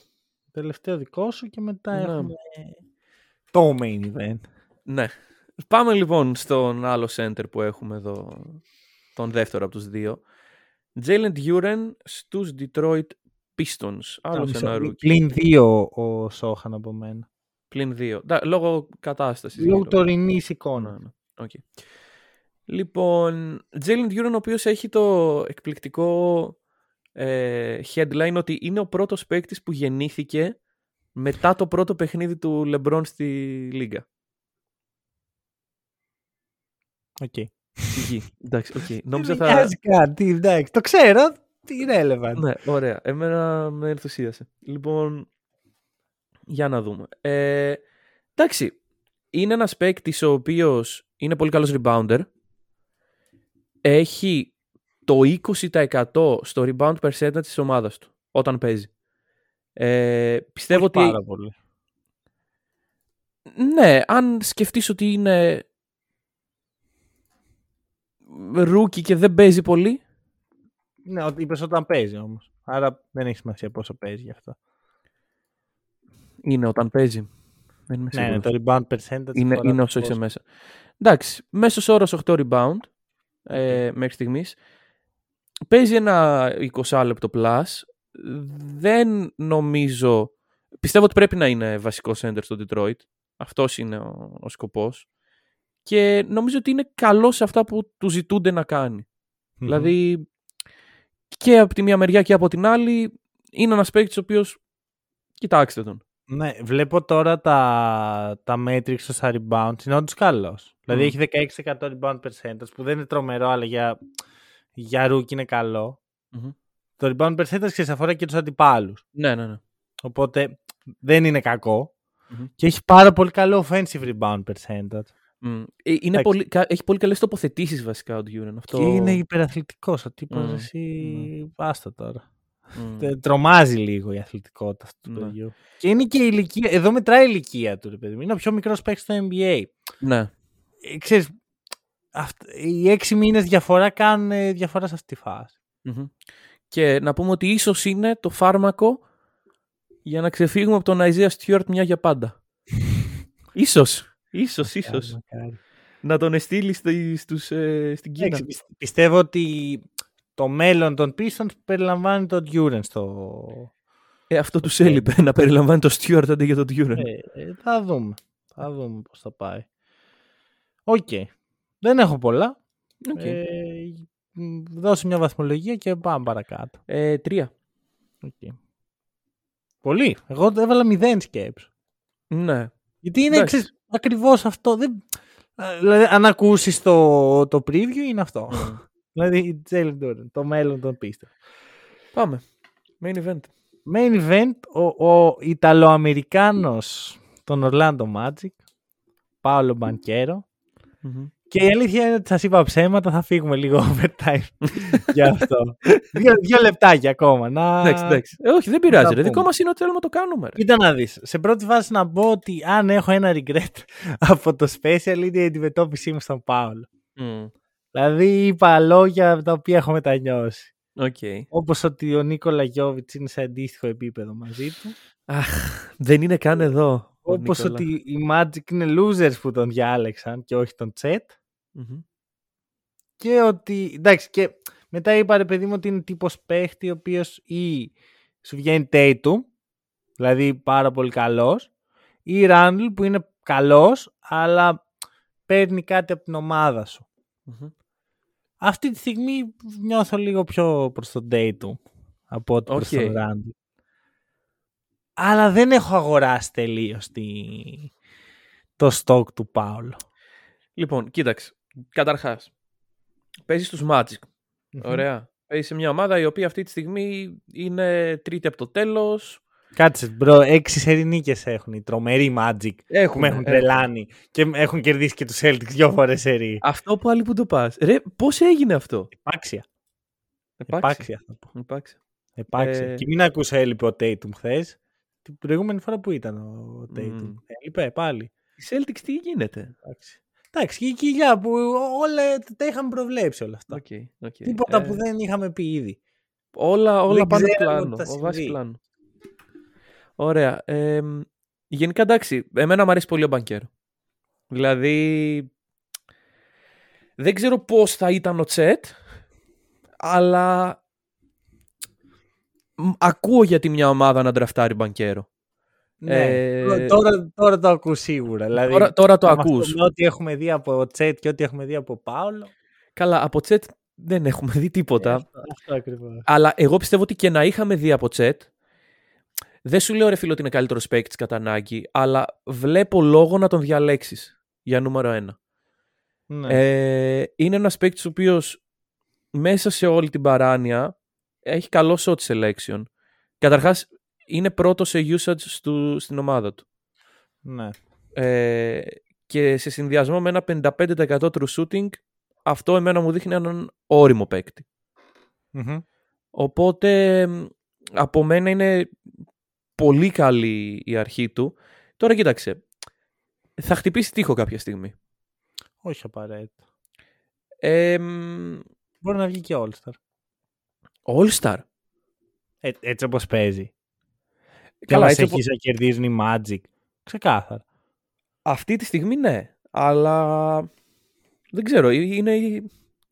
Τελευταίο δικό σου και μετά Ναι. έχουμε το main event. Ναι. Πάμε λοιπόν στον άλλο center που έχουμε εδώ. Τον δεύτερο από τους δύο. Jalen Duren στους Detroit Pistons. Άλλο ένα ρούκι. Πλην δύο ο Σόχαν από μένα. Πλην δύο. Δα, λόγω κατάστασης. Λόγω τωρινής εικόνας. Ναι, ναι. Okay. Λοιπόν, Jalen Duren ο οποίος έχει το εκπληκτικό ε, headline ότι είναι ο πρώτος παίκτης που γεννήθηκε μετά το πρώτο παιχνίδι του LeBron στη Λίγκα. OK. Okay. εντάξει, okay. Νόμιζα θα... κάτι, εντάξει. Το ξέρω, τι relevant. Ναι, ωραία. Εμένα με ενθουσίασε. Λοιπόν, για να δούμε. Ε, εντάξει, είναι ένας παίκτης ο οποίος είναι πολύ καλός rebounder. Έχει το 20% στο rebound percentage της ομάδας του όταν παίζει. Ε, πιστεύω ότι... Πάρα πολύ. Ναι, αν σκεφτείς ότι είναι ρούκι και δεν παίζει πολύ. Ναι, είπες όταν παίζει όμως. Άρα δεν έχει σημασία πόσο παίζει γι' αυτό. Είναι όταν παίζει. Δεν είμαι ναι, ναι, το rebound percentage. Είναι, είναι όσο είσαι μέσα. Εντάξει, μέσος όρος 8 rebound ε, μέχρι στιγμής. Παίζει ένα 20 λεπτό plus. Δεν νομίζω... Πιστεύω ότι πρέπει να είναι βασικό center στο Detroit. Αυτός είναι ο, ο σκοπός. Και νομίζω ότι είναι καλό σε αυτά που του ζητούνται να κάνει. Δηλαδή και από τη μία μεριά και από την άλλη είναι ένας παίκτης ο οποίος κοιτάξτε τον. Ναι, βλέπω τώρα τα, τα metrics στο rebound. Είναι όντως καλός. Δηλαδή έχει 16% rebound percentage που δεν είναι τρομερό, αλλά για, για rookie είναι Το rebound percentage ξέρει αφορά και τους αντιπάλους. Ναι, ναι, ναι. Οπότε δεν είναι Και έχει πάρα πολύ καλό offensive rebound percentage. Mm. Είναι πολύ, έχει πολύ καλές τοποθετήσεις βασικά ο Duran. Αυτό... Και είναι υπεραθλητικός. Ο τύπος mm. εσύ. Mm. τώρα. Mm. Τρομάζει λίγο η αθλητικότητα αυτού του ναι. παιδιού. Και είναι και η ηλικία. Εδώ μετράει η ηλικία του, ρε παιδί Είναι ο πιο μικρός παίκτης στο NBA. Ναι. Ε, ξέρεις, οι έξι μήνες διαφορά κάνουν διαφορά σε αυτή τη φαση Και να πούμε ότι ίσως είναι το φάρμακο για να ξεφύγουμε από τον Isaiah Stewart μια για πάντα. ίσως, ίσως, ίσως. Να τον εστίλει στους, ε, στην Κίνα. πιστεύω ότι το μέλλον των Pistons περιλαμβάνει τον Duran στο... Ε, αυτό τους έλειπε, να περιλαμβάνει τον Stewart αντί για τον Duren. Ε, ε, θα δούμε. Θα δούμε πώς θα πάει. OK. Okay. Δεν έχω πολλά. Okay. Ε, δώσε μια βαθμολογία και πάμε παρακάτω. Ε, τρία. Okay. Πολύ. Εγώ έβαλα μηδέν σκέψη. Ναι. Γιατί είναι εξής, ακριβώς αυτό. Δεν... Δηλαδή, αν ακούσεις το, το preview, είναι αυτό. Mm. Δηλαδή, Jalen Duren, το μέλλον των Pistons. Πάμε. Main event. Main event, ο, ο Ιταλοαμερικάνος των Orlando Magic, Πάολο Μπανκέρο. Mm-hmm. Και η αλήθεια είναι ότι σας είπα ψέματα, θα φύγουμε λίγο overtime για αυτό. δύο, δύο λεπτάκια ακόμα. Να... Εντάξει, εντάξει. Ε, όχι, δεν πειράζει. Ρε. Δικό μας είναι ότι θέλουμε να το κάνουμε. Κοίτα να δεις. Σε πρώτη φάση να πω ότι αν έχω ένα regret από το special είναι η αντιμετώπιση μου στον Πάολο. Mm. Δηλαδή είπα λόγια τα οποία έχω μετανιώσει. Okay. Όπως ότι ο Νίκολα Γιώβιτς είναι σε αντίστοιχο επίπεδο μαζί του. Αχ, δεν είναι καν εδώ. Όπως ότι οι Magic είναι losers που τον διάλεξαν και όχι τον τσετ. Και ότι. Εντάξει, και μετά είπα ρε παιδί μου ότι είναι τύπος παίχτη ο οποίος ή σου βγαίνει Tatum, δηλαδή πάρα πολύ καλός, ή Randall που είναι καλός, αλλά παίρνει κάτι από την ομάδα σου. Αυτή τη στιγμή νιώθω λίγο πιο προς τον Tatum από ότι προς τον Randall. Αλλά δεν έχω αγοράσει τελείως το στόκ του Πάολο. Λοιπόν, κοίταξε. Καταρχάς, παίζεις στου Magic. Ωραία. Παίζεις σε μια ομάδα η οποία αυτή τη στιγμή είναι τρίτη από το τέλος. Κάτσε, bro, έξι σερί νίκες έχουν οι τρομεροί Magic έχουν, που με έχουν τρελάνει και έχουν κερδίσει και τους Celtics δύο φορές σερί. Αυτό που άλλοι που το πας. Ρε, πώς έγινε αυτό; Επάξια. Επάξια. Επάξια. Επάξια. Ε... Και μην ακούσα έλειπε ο Tatum χθες. Την προηγούμενη φορά που ήταν ο Tatum. Mm. Έλειπε πάλι. Οι Celtics τι γίνεται; Εντάξει. Εντάξει, και η κοιλιά που όλα τα είχαμε προβλέψει όλα αυτά. Okay, okay. Τίποτα ε... που δεν είχαμε πει ήδη. Όλα, όλα πάνε πλάνο. Βάσει πλάνο. Ωραία. Ε, γενικά εντάξει, εμένα μου αρέσει πολύ ο Μπανκέρο. Δηλαδή, δεν ξέρω πώς θα ήταν ο Τσέτ, αλλά μ, ακούω γιατί μια ομάδα να ντραφτάρει μπανκέρο. Ναι. Ε, Τώρα, τώρα το ακούς σίγουρα. Δηλαδή, Τώρα, τώρα το με αυτό ακούς. με Ό,τι έχουμε δει από Τσέτ και ό,τι έχουμε δει από Πάολο. Καλά, από τσέτ δεν έχουμε δει τίποτα. Ε, Αυτό, αυτό ακριβώς. Αλλά εγώ πιστεύω ότι και να είχαμε δει από τσέτ, δεν σου λέω ρε φίλο ότι είναι καλύτερος παίκτης κατά ανάγκη, αλλά βλέπω λόγο να τον διαλέξεις για νούμερο ένα. Ναι. Ε, είναι ένας παίκτης ο οποίος μέσα σε όλη την παράνοια έχει καλό shot selection. Καταρχάς, είναι πρώτο σε usage του, στην ομάδα του. ναι. Ε, και σε συνδυασμό με ένα 55% true shooting, αυτό εμένα μου δείχνει έναν όριμο παίκτη. Μμμ. Οπότε μ, από μένα είναι πολύ καλή η αρχή του. Τώρα κοίταξε, θα χτυπήσει τείχο κάποια στιγμή. Όχι απαραίτητα. Ε, μ, Μπορεί να βγει και All-Star. All Star. Ε, έτσι όπως παίζει. Καλά, Καλά, έτσι έτσι οπο- να κερδίζουν οι Magic. Ξεκάθαρα. Αυτή τη στιγμή ναι, αλλά δεν ξέρω, είναι,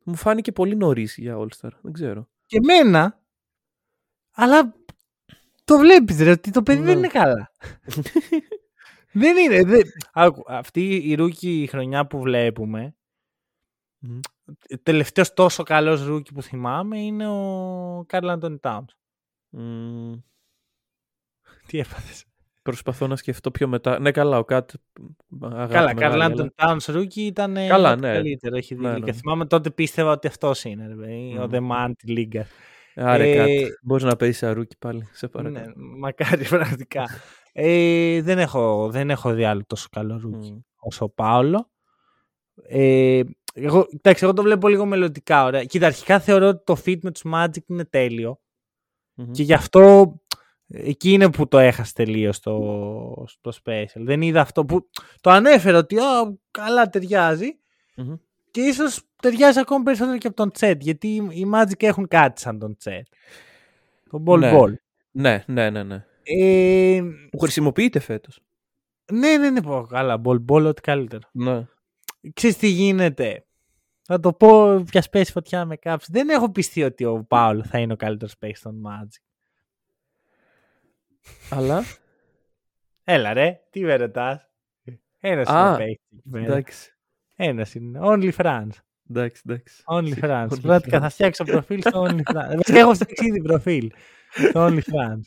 μου φάνηκε πολύ νωρίς για All Star. Δεν ξέρω. Και εμένα, αλλά το βλέπεις ρε, ότι το παιδί Ναι. δεν είναι καλά. δεν είναι. Δεν... Άκου, αυτή η ρούκι χρονιά που βλέπουμε, Μμμ. Ο τελευταίος τόσο καλός ρούκι που θυμάμαι είναι ο Καρλ Άντωνι Τάουνς. Μ, Τι έπαθες. προσπαθώ να σκεφτώ πιο μετά. Ναι, καλά, ο KAT. αγάπη Καλά, μεγάλη, Καρλ αλλά- Άντωνι Τάουνς ρούκι ήταν Καλά, ό,τι ναι. καλύτερο. Έχει δει. Ναι, Και ναι. θυμάμαι τότε πίστευα ότι αυτός είναι. Ρε, παιδί, Ο Μμ. The Man της Λίγκας. Άρε, Ε, KAT. Μπορείς να παίζεις ρούκι πάλι. Σε παρακαλώ. Ναι, μακάρι πραγματικά. ε, δεν, έχω, δεν έχω δει άλλο τόσο καλό ρούκι Μμ. όσο ο Πάολο. Ε, εγώ, εντάξει, εγώ το βλέπω λίγο μελλοντικά. Ωραία. Κοίτα, αρχικά θεωρώ ότι το fit με τους Magic είναι τέλειο Μμμ. και γι' αυτό εκεί είναι που το έχασε τελείως στο, στο special. Δεν είδα αυτό που το ανέφερε ότι «Α, καλά ταιριάζει Μμμ. και ίσως ταιριάζει ακόμα περισσότερο και από τον Τσέτ γιατί οι- οι Magic έχουν κάτι σαν τον Τσέτ. Τον Ball Ναι. Ball. Ναι, ναι, ναι, ναι. Ε, Που χρησιμοποιείται φέτος. ναι, ναι, ναι, πω καλά. Ball Ball, ό,τι καλύτερο. Ναι. Ξέρεις τι γίνεται. Θα το πω πια σπέσει φωτιά με κάψη. Δεν έχω πιστεί ότι ο Πάολο θα είναι ο καλύτερος παίκτης των Magic. Αλλά; Έλα ρε, τι με ρωτάς; Ένας Α, είναι παίκτης εκεί πέρα. εντάξει. Ένας είναι. Only France. Εντάξει, εντάξει. Only France. Only Πρώτα France. θα φτιάξω προφίλ στο Only France. Βασικά έχω φτιάξει ήδη προφίλ στο Only France.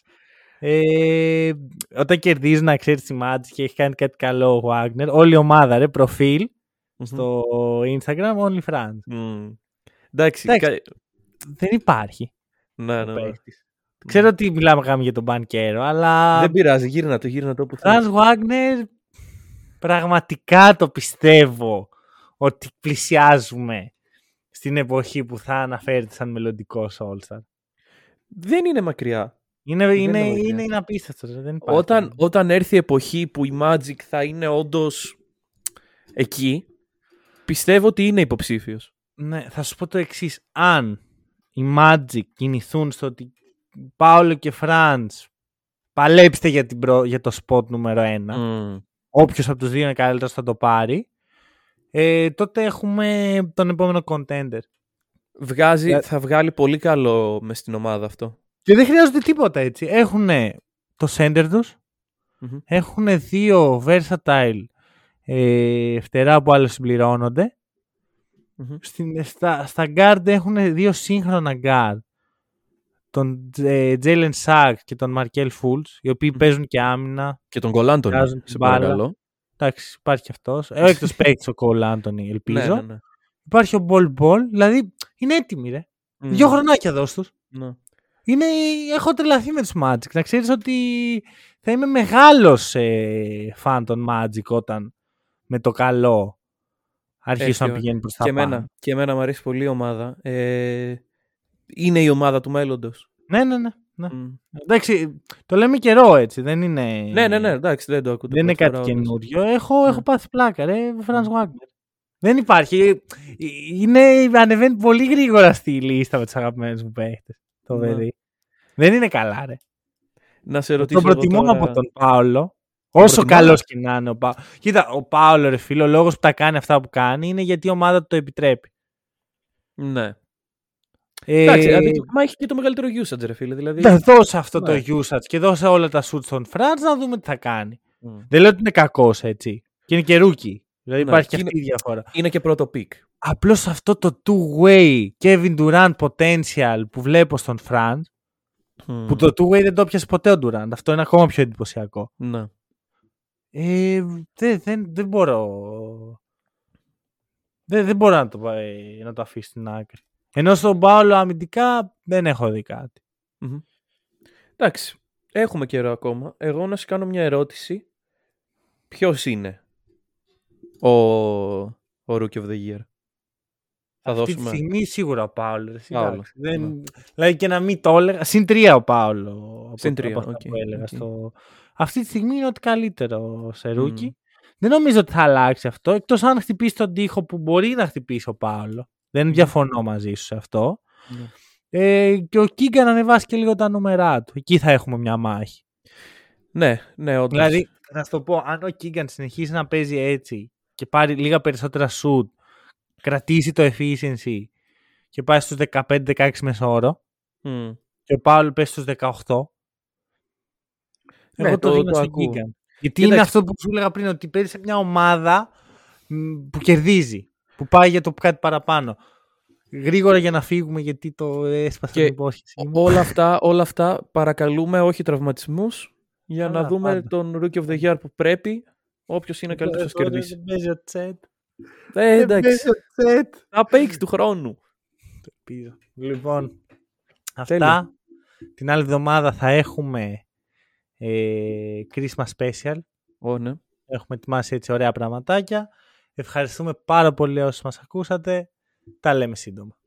Ε, όταν κερδίζεις να ξέρεις τη Magic και έχει κάνει κάτι καλό ο Wagner, όλη η ομάδα ρε, προφίλ Μμμ. στο Instagram Only France. Μμ. Εντάξει. Εντάξει. κα- Δεν υπάρχει. Ναι, ο ναι, ναι. παίκτης. Ξέρω ότι μιλάμε γάμι για τον Μπανκέρο, αλλά Δεν πειράζει, γύρνα το, γύρνα το όπου θες. Franz Wagner πραγματικά το πιστεύω ότι πλησιάζουμε στην εποχή που θα αναφέρεται σαν μελλοντικός All-Star. Δεν είναι μακριά. Είναι, Δεν είναι, είναι μακριά. είναι, είναι απίστευτος. ρε, Δεν υπάρχει. Όταν, όταν έρθει η εποχή που η Magic θα είναι όντως εκεί, πιστεύω ότι είναι υποψήφιος. Ναι, θα σου πω το εξής. Αν οι Magic κινηθούν στο ότι Πάολο και Φραντς παλέψτε για, την προ- για το spot νούμερο 1, Μμ. όποιος από τους δύο είναι καλύτερος θα το πάρει, ε, τότε έχουμε τον επόμενο contender. Βγάζει, Ε, θα βγάλει πολύ καλό μες στην ομάδα αυτό. Και δεν χρειάζονται τίποτα έτσι. Έχουν το center τους, Μμμ. έχουν δύο versatile ε, φτερά που άλλες συμπληρώνονται. Μμμ. Στην, στα, στα guard έχουν δύο σύγχρονα guard. Τον ε, Jalen Sachs και τον Markel Fultz, οι οποίοι Μμμ. παίζουν και άμυνα. Και τον Κολάντον, Βγάζουν την σε μπάλα. παρακαλώ. Εντάξει, υπάρχει και αυτός. Ε, εκτός παίκτης ο Cole Anthony, ελπίζω. Ναι, ναι, ναι. Υπάρχει ο Ball Ball, δηλαδή είναι έτοιμοι ρε. Μμ. Δύο χρονάκια δώσ' τους. Ναι. Είναι, έχω τρελαθεί με τους Magic. Να ξέρεις ότι θα είμαι μεγάλος ε, φαν των Magic όταν με το καλό αρχίσω Έχει, να ο- πηγαίνει προς τα Και πάνω. εμένα, και εμένα μου αρέσει πολύ η ομάδα. Ε, είναι η ομάδα του μέλλοντος. Ναι, ναι, ναι. ναι. Μμ. Εντάξει, το λέμε καιρό έτσι, δεν είναι, Ναι, ναι, ναι, εντάξει, δεν το ακούω. δεν είναι πρώτη κάτι φορά όντως. καινούριο. Έχω, Ναι. έχω πάθει πλάκα, ρε, Franz Wagner. Δεν υπάρχει. Ε, Είναι, ανεβαίνει πολύ γρήγορα στη λίστα με τους αγαπημένους μου παίχτες. Το Ναι. παιδί. Δεν είναι καλά, ρε. Να σε Τον ρωτήσω εγώ προτιμώ τώρα- από τον Πάολο. Όσο προτιμάς; καλός και να είναι ο Πάολο. Κοίτα, ο Πάολο, ρε φίλο, ο λόγος που τα κάνει αυτά που κάνει είναι γιατί η ομάδα του το επιτρέπει. Ναι. Εντάξει, Ε, δηλαδή, μα έχει και το μεγαλύτερο usage, ρε φίλε. Δηλαδή... να δώσε αυτό Ναι. το usage και δώσε όλα τα shoot στον Franz να δούμε τι θα κάνει. Μμ. Δεν λέω ότι είναι κακός έτσι. Και είναι και rookie. Δηλαδή Ναι, υπάρχει και και αυτή η διαφορά. Είναι και πρώτο pick. Απλώς αυτό το two-way Kevin Durant potential που βλέπω στον Franz, που το two-way δεν το πιασε ποτέ ο Durant. Αυτό είναι ακόμα πιο εντυπωσιακό. Ναι. Ε, δεν, δεν, δεν μπορώ. Δεν, δεν μπορώ να το, πάει- να το αφήσει στην άκρη. Ενώ στον Πάολο αμυντικά δεν έχω δει κάτι. Μμμ. Εντάξει, έχουμε καιρό ακόμα. Εγώ να σου κάνω μια ερώτηση. Ποιος είναι ο, ο Rookie of the Year; Θα Αυτή τη δώσουμε. στιγμή σίγουρα ο Πάολος. εσύ, Πάολος, εντάξει. Δεν, ναι. Δηλαδή και να μην το έλεγα. Συν τρία ο Πάολο. από- Συν τρία, από αυτά οκ, που έλεγα οκ. στο... Αυτή τη στιγμή είναι ότι καλύτερο σε ρούκι. Μμ. Δεν νομίζω ότι θα αλλάξει αυτό. Εκτός αν χτυπήσει τον τοίχο που μπορεί να χτυπήσει ο Πάολο. Δεν διαφωνώ μαζί σου σε αυτό. Ναι. Ε, και ο Κίγκαν να ανεβάσει και λίγο τα νούμερά του. Εκεί θα έχουμε μια μάχη. Ναι, ναι, όντως. Δηλαδή, θα σου το πω, αν ο Κίγκαν συνεχίσει να παίζει έτσι και πάρει λίγα περισσότερα shoot, κρατήσει το efficiency και πάει στους 15-16 μεσόωρο Μμ. και ο Πάολο πέσει στους 18, Ναι, εγώ το, το- δίνω το στον ακούω. Κίγκαν. Γιατί Κοίταξε. είναι αυτό που σου έλεγα πριν, ότι παίζει σε μια ομάδα μ, που κερδίζει, που πάει για το κάτι παραπάνω. Γρήγορα για να φύγουμε γιατί το έσπασε Και την υπόσχεση. μου. όλα, αυτά, όλα αυτά παρακαλούμε όχι τραυματισμούς για Καλά, να δούμε πάντα. τον Rookie of the Year που πρέπει. Όποιος είναι καλύτερος θα Τώρα κερδίσει. Δεν παίζει ο Τσέτ. Ε, Δεν εντάξει. παίζει ο Τσέτ. Θα παίξεις του χρόνου. Ελπίζω. Λοιπόν, Τέλεια. αυτά. Την άλλη εβδομάδα θα έχουμε ε, Christmas Special. Ω, ναι. Έχουμε ετοιμάσει έτσι ωραία πραγματάκια. Ευχαριστούμε πάρα πολύ όσοι μας ακούσατε. Τα λέμε σύντομα.